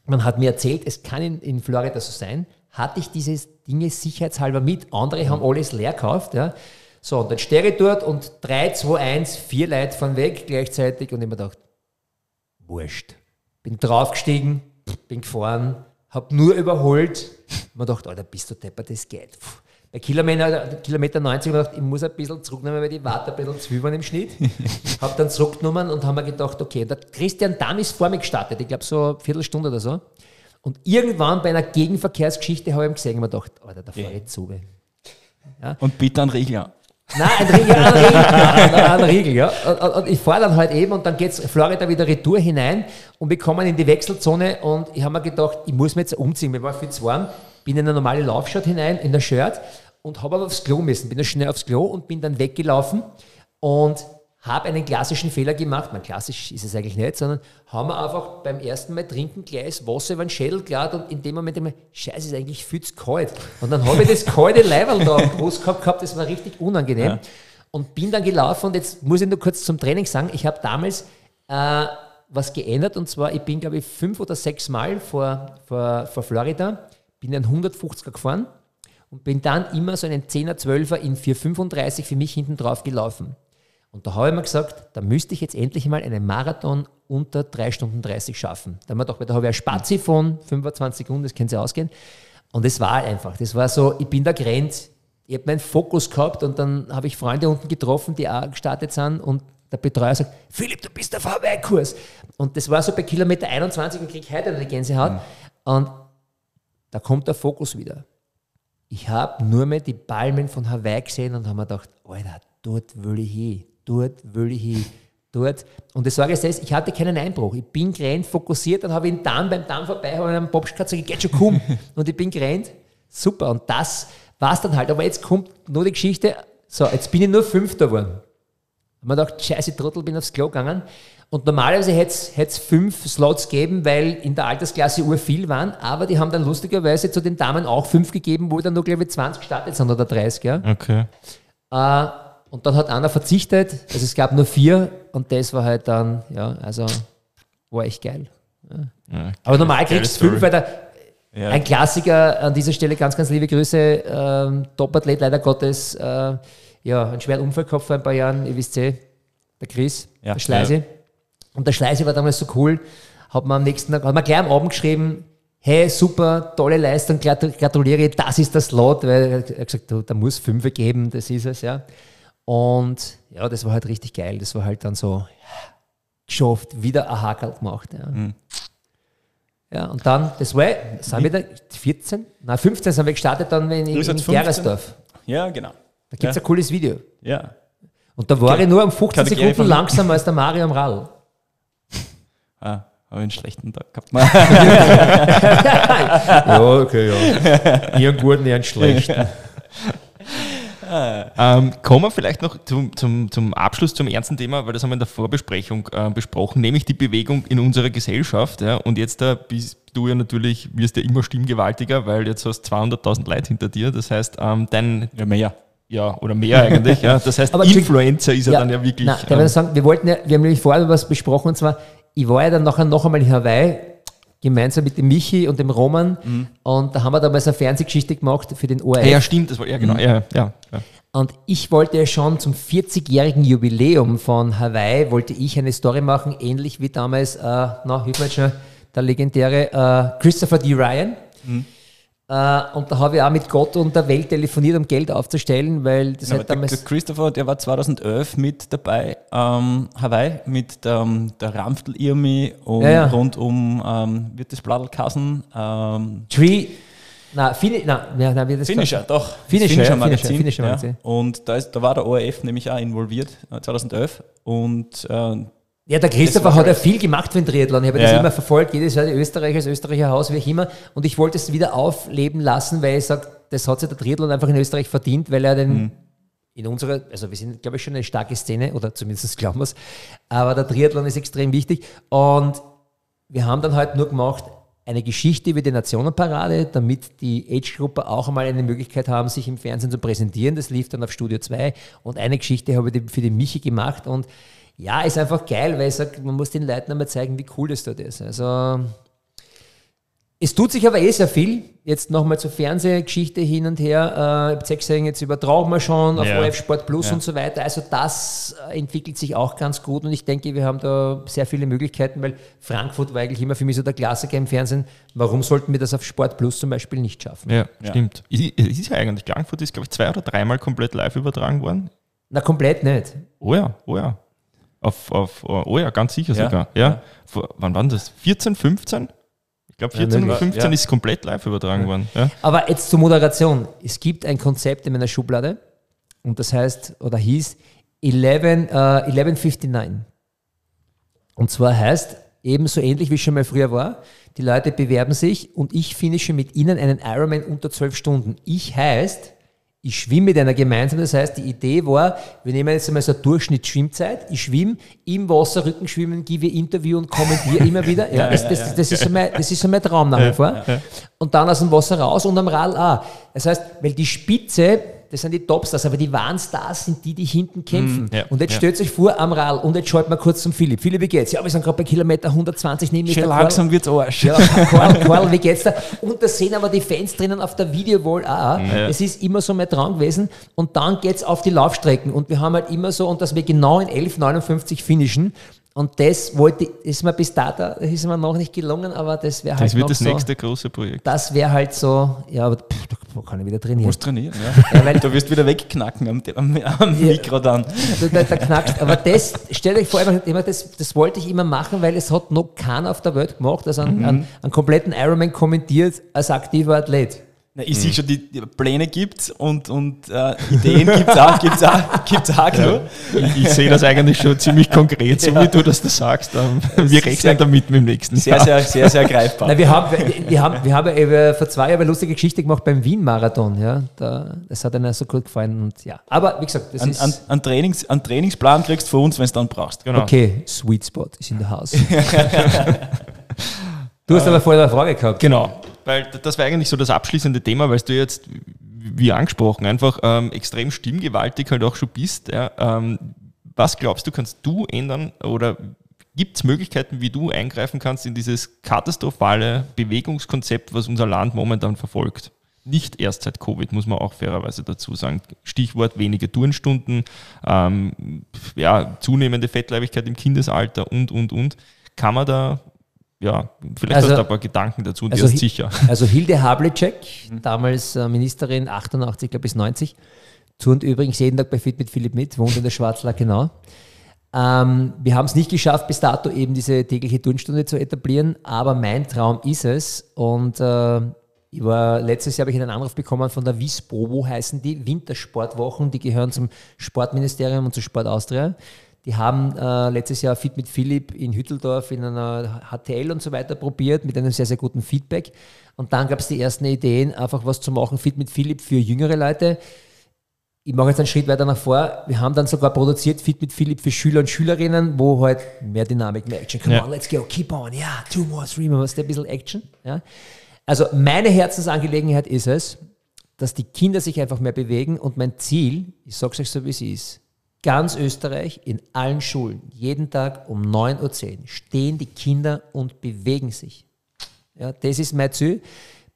man hat mir erzählt, es kann in, in Florida so sein, hatte ich diese Dinge sicherheitshalber mit. Andere haben alles leer gekauft. Ja. So, und dann stehe ich dort und 3, 2, 1, vier Leute von weg gleichzeitig und ich mir gedacht, wurscht. Bin draufgestiegen, bin gefahren, hab nur überholt. Man dachte, Alter, bist du deppert, das geht. Puh. Bei Kilometer, Kilometer 90 habe ich gedacht, ich muss ein bisschen zurücknehmen, weil die Warte ein bisschen zu viel waren im Schnitt. hab dann zurückgenommen und haben mir gedacht, okay, der Christian Damm ist vor mir gestartet, ich glaube so eine Viertelstunde oder so. Und irgendwann bei einer Gegenverkehrsgeschichte habe ich ihm gesehen und mir gedacht, Alter, da fahre ich zu. weh. Und bitte an Riegel. ja. Nein, ein Riegel, ein Riegel, ein Riegel ja. Und, und, ich fahre dann halt eben und dann geht's Florida wieder retour hinein und wir kommen in die Wechselzone und ich habe mir gedacht, ich muss mir jetzt umziehen, mir war viel zu warm, bin in eine normale Laufshirt hinein, in der Shirt und habe aber aufs Klo müssen, bin dann schnell aufs Klo und bin dann weggelaufen und habe einen klassischen Fehler gemacht, mein klassisch ist es eigentlich nicht, sondern haben wir einfach beim ersten Mal trinken Gleis Wasser über den Schädel geladen und in dem Moment immer, scheiße, ist eigentlich viel zu kalt. Und dann habe ich das kalte Leiberl da am Brust gehabt, gehabt, das war richtig unangenehm. Und bin dann gelaufen und jetzt muss ich nur kurz zum Training sagen, ich habe damals äh, was geändert und zwar, ich bin glaube ich fünf oder sechs Mal vor, vor, vor Florida, bin einen 150er gefahren und bin dann immer so einen 10er, 12er in 4,35 für mich hinten drauf gelaufen. Und da habe ich mir gesagt, da müsste ich jetzt endlich mal einen Marathon unter 3 Stunden 30 schaffen. Da habe ich mir gedacht, weil da habe ich eine Spazi von 25 Sekunden, das können Sie ausgehen. Und das war einfach. Das war so, ich bin da gerannt, ich habe meinen Fokus gehabt und dann habe ich Freunde unten getroffen, die auch gestartet sind und der Betreuer sagt, Philipp, du bist auf Hawaii-Kurs. Und das war so bei Kilometer 21 und kriege heute eine Gänsehaut. Und da kommt der Fokus wieder. Ich habe nur mehr die Palmen von Hawaii gesehen und habe mir gedacht, Alter, dort will ich hin. dort will ich hin, dort. Und das sage ich selbst, ich hatte keinen Einbruch. Ich bin gerannt, fokussiert, dann habe ich ihn dann beim Damm vorbei, habe einen Popschkatz gesagt, geht schon, komm. und ich bin gerannt. Super. Und das war es dann halt. Aber jetzt kommt nur die Geschichte, so, jetzt bin ich nur Fünfter geworden. Und man gedacht, scheiße, Trottel, bin aufs Klo gegangen. Und normalerweise hätte es fünf Slots gegeben, weil in der Altersklasse ur viel waren, aber die haben dann lustigerweise zu den Damen auch fünf gegeben, wo dann nur, glaube ich, 20 gestartet sind oder 30. Ja? Okay. Äh, und dann hat einer verzichtet, also es gab nur vier und das war halt dann, ja, also war echt geil. Ja, Aber normal kriegst du fünf, weil der, Ja. ein Klassiker an dieser Stelle, ganz, ganz liebe Grüße, ähm, Topathlet leider Gottes, äh, ja, einen schweren Unfall gehabt vor ein paar Jahren, ihr wisst eh, der Chris, Ja. der Schleise. Und der Schleise war damals so cool, hat man am nächsten Tag, hat man gleich am Abend geschrieben, hey, super, tolle Leistung, gratu- gratuliere, das ist das Slot, weil er hat gesagt, du, da muss fünf geben, das ist es, ja. Und ja, das war halt richtig geil, das war halt dann so geschafft, wieder ein Hakel gemacht, ja. Ja, und dann, das war, sind wir da 14? Nein, 15 sind wir gestartet dann in, in, Ihr seid in 15? Gerersdorf. ja, genau. Da gibt es Ja. ein cooles Video. Ja. Und da war ich nur um 15 Kategorie Sekunden langsamer als der Mario am Radl. Ah, habe ich einen schlechten Tag gehabt. ja, okay, ja. Ihren guten, ihren schlechten. Ähm, kommen wir vielleicht noch zum, zum, zum Abschluss zum ernsten Thema, weil das haben wir in der Vorbesprechung äh, besprochen, nämlich die Bewegung in unserer Gesellschaft. Ja, und jetzt da bist du ja natürlich, wirst ja immer stimmgewaltiger, weil jetzt hast 200.000 Leute hinter dir. Das heißt, ähm, dein, Ja, mehr. ja, oder mehr eigentlich. ja, das heißt, Aber Influencer ist ja, dann ja wirklich. Nein, ähm, sagen, wir wollten ja, wir haben nämlich vorher was besprochen und zwar, ich war ja dann nachher noch einmal in Hawaii, gemeinsam mit dem Michi und dem Roman und da haben wir damals eine Fernsehgeschichte gemacht für den ORF. ja, stimmt, das war ja genau. Ja, ja, ja. Und ich wollte ja schon zum 40-jährigen Jubiläum von Hawaii, wollte ich eine Story machen, ähnlich wie damals, äh, na, hilf mir jetzt schon, der legendäre äh, Christopher D. Ryan. Äh, und da habe ich auch mit Gott und der Welt telefoniert, um Geld aufzustellen, weil das Aber hat damals... der Christopher, der war 2011 mit dabei, ähm, Hawaii, mit der, der Ramftl-Irmi und Ja, ja. rund um, ähm, wird das Bladlkassen, ähm, Tree... Na, Fini, na, na, na, wie das Finisher, doch. das Finisher, ja, Magazin. Finisher, Finisher ja. Magazin. Und da, ist, da war der ORF nämlich auch involviert, äh, 2011. Und äh, Ja, der Christopher hat ja viel gemacht für den Triathlon. Ich habe Ja, das ja. immer verfolgt, jedes Jahr die Österreicher, das Österreicher Haus, wie auch immer. Und ich wollte es wieder aufleben lassen, weil ich sage, das hat sich der Triathlon einfach in Österreich verdient, weil er den in unserer, also wir sind, glaube ich, schon eine starke Szene, oder zumindest glauben wir es, aber der Triathlon ist extrem wichtig. Und wir haben dann halt nur gemacht, eine Geschichte über die Nationenparade, damit die Age-Gruppe auch einmal eine Möglichkeit haben, sich im Fernsehen zu präsentieren. Das lief dann auf Studio 2 und eine Geschichte habe ich für den Michi gemacht und ja, ist einfach geil, weil ich sage, man muss den Leuten einmal zeigen, wie cool das dort ist. Also es tut sich aber eh sehr viel. Jetzt nochmal zur Fernsehgeschichte hin und her. Äh, ich habe gesehen, jetzt übertragen wir schon auf Ja. ORF Sport Plus Ja. und so weiter. Also das entwickelt sich auch ganz gut und ich denke, wir haben da sehr viele Möglichkeiten, weil Frankfurt war eigentlich immer für mich so der Klassiker im Fernsehen. Warum sollten wir das auf Sport Plus zum Beispiel nicht schaffen? ja, Ja. stimmt. Es ist ja eigentlich, Frankfurt ist, glaube ich, zwei oder dreimal komplett live übertragen worden. Na, komplett nicht. Oh ja, oh ja. Auf, auf, oh ja, ganz sicher Ja. sogar. Ja. Vor, wann waren das? 14, 15? Ich glaube, 14 oder möglich. 15 Ja. ist komplett live übertragen worden. Ja. Aber jetzt zur Moderation. Es gibt ein Konzept in meiner Schublade und das heißt oder hieß 11, äh, 1159. Und zwar heißt ebenso ähnlich wie es schon mal früher war, die Leute bewerben sich und ich finische mit ihnen einen Ironman unter 12 Stunden. Ich heißt, ich schwimme mit einer gemeinsam. Das heißt, die Idee war, wir nehmen jetzt einmal so eine Durchschnittsschwimmzeit. Ich schwimme im Wasser, Rückenschwimmen, gebe Interview und kommentiere immer wieder. Ja, das, das, das, ist so mein, das ist so mein Traum nach wie vor. Und dann aus dem Wasser raus und am Rad auch. Das heißt, weil die Spitze, das sind die Topstars, aber die wahren Stars sind die, die hinten kämpfen. ja, und jetzt ja. stellt euch vor am Rad und jetzt schaut mal kurz zum Philipp. Philipp, wie geht's? Ja, wir sind gerade bei Kilometer 120 neben mir. schön der Karl. langsam wird's Arsch. Ja, Karl, Karl, wie geht's da? Und da sehen aber die Fans drinnen auf der Videowall auch. Es ist immer so mein Traum gewesen. Und dann geht's auf die Laufstrecken. Und wir haben halt immer so, und dass wir genau in 11,59 finishen. Und das wollte, ist mir bis dato, ist mir noch nicht gelungen, aber das wäre halt Das wird das so, nächste große Projekt. Das wäre halt so, ja, aber pff, da kann ich wieder Du trainieren. musst trainieren, ja. Ja, weil- du wirst wieder wegknacken am, am, am Mikro dann. Da, da, da knackst. Aber das, stellt euch vor, immer, das, das wollte ich immer machen, weil es hat noch keiner auf der Welt gemacht, also einen, einen, einen kompletten Ironman kommentiert als aktiver Athlet. Na, ich sehe schon, die, die Pläne gibt und, und äh, Ideen gibt es auch, gibt's auch, gibt's auch ja. Ich, ich sehe das eigentlich schon ziemlich konkret, so ja. wie du das da sagst. Ähm, wir rechnen sehr, damit mit dem nächsten sehr, Jahr. Sehr, sehr, sehr greifbar. Na, wir haben, wir, haben, wir haben ja vor zwei Jahren eine lustige Geschichte gemacht beim Wien-Marathon. Ja? Da, das hat ihnen so gut gefallen. Und, ja. Aber wie gesagt, das an, ist... An, an, Trainings, an Trainingsplan kriegst du von uns, wenn du dann brauchst. Genau. Okay, Sweet Spot ist in der Haus. du hast aber vorher eine Frage gehabt. Genau. Weil das war eigentlich so das abschließende Thema, weil du jetzt, wie angesprochen, einfach ähm, extrem stimmgewaltig halt auch schon bist. Ja. Ähm, was glaubst du, kannst du ändern oder gibt es Möglichkeiten, wie du eingreifen kannst in dieses katastrophale Bewegungskonzept, was unser Land momentan verfolgt? Nicht erst seit Covid, muss man auch fairerweise dazu sagen. Stichwort wenige Turnstunden, ähm, ja, zunehmende Fettleibigkeit im Kindesalter und, und, und. Kann man da ja, vielleicht also, hast du ein paar Gedanken dazu, also, die sicher. Also Hilde Havlicek, damals äh, Ministerin 88, glaube bis 90, turnt übrigens jeden Tag bei Fit mit Philipp mit, wohnt in der Schwarzlachenau. Ähm, wir haben es nicht geschafft, bis dato eben diese tägliche Turnstunde zu etablieren, aber mein Traum ist es und äh, ich war, letztes Jahr habe ich einen Anruf bekommen von der WISPO, heißen die Wintersportwochen, die gehören zum Sportministerium und zu Sport Austria. Die haben äh, letztes Jahr Fit mit Philipp in Hütteldorf in einer HTL und so weiter probiert mit einem sehr, sehr guten Feedback. Und dann gab es die ersten Ideen, einfach was zu machen, Fit mit Philipp für jüngere Leute. Ich mache jetzt einen Schritt weiter nach vor. Wir haben dann sogar produziert Fit mit Philipp für Schüler und Schülerinnen, wo halt mehr Dynamik, mehr Action. Come ja. on, let's go, keep on, ja, yeah, two more, three more, was ein bisschen Action. Ja. Also meine Herzensangelegenheit ist es, dass die Kinder sich einfach mehr bewegen und mein Ziel, ich sage es euch so, wie es ist, ganz Österreich, in allen Schulen, jeden Tag um 9.10 Uhr stehen die Kinder und bewegen sich. Ja, das ist mein Ziel.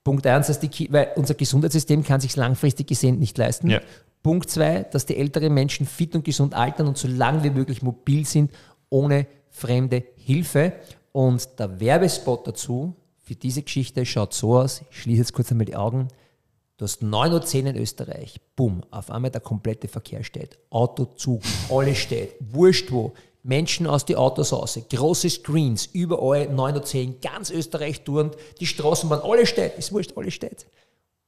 Punkt eins, dass die, weil unser Gesundheitssystem kann sich langfristig gesehen nicht leisten. Ja. Punkt zwei, dass die älteren Menschen fit und gesund altern und so lange wie möglich mobil sind, ohne fremde Hilfe. Und der Werbespot dazu für diese Geschichte schaut so aus, ich schließe jetzt kurz einmal die Augen, Du hast 9.10 Uhr in Österreich, bumm, auf einmal der komplette Verkehr steht. Auto, Zug, alles steht. Wurscht wo. Menschen aus die Autos raus, große Screens, überall 9.10 Uhr, ganz Österreich durchend, die Straßenbahn, alles steht, ist wurscht, alles steht.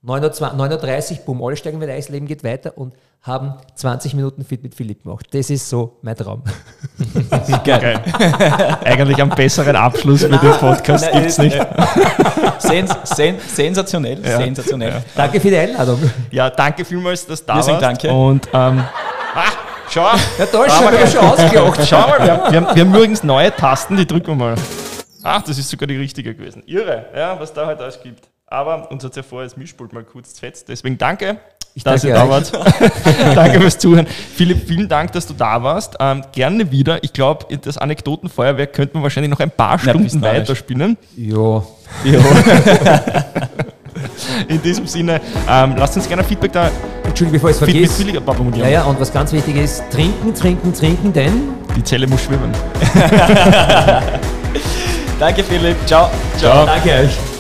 9.30 Uhr, bumm, alle steigen wieder Eis, Leben geht weiter und haben 20 Minuten Fit mit Philipp gemacht. Das ist so mein Traum. Geil. Eigentlich einen besseren Abschluss für den Podcast gibt es nicht. Sens sen sensationell, ja. sensationell. Ja. Danke für die Einladung. Ja, danke vielmals, dass du da Wir warst. danke. Und ähm, ah, schau. Ja, da schau, wir schon ausgelacht. Schau mal, wir haben, wir, haben, wir haben übrigens neue Tasten, die drücken wir mal. Ach, das ist sogar die richtige gewesen. Irre, ja, was da halt alles gibt. Aber uns hat ja vorher das Mischpult mal kurz zerfetzt. Deswegen danke, ich dass ihr da wart. danke fürs Zuhören. Philipp, vielen Dank, dass du da warst. Ähm, gerne wieder. Ich glaube, das Anekdotenfeuerwerk könnte man wahrscheinlich noch ein paar Stunden weiterspinnen. Ja. ja. In diesem Sinne, ähm, lasst uns gerne Feedback da. Entschuldigung, bevor ich es vergesse. Ja, ja, und was ganz wichtig ist, trinken, trinken, trinken, denn die Zelle muss schwimmen. Danke, Philipp. Ciao. Ciao. Danke euch.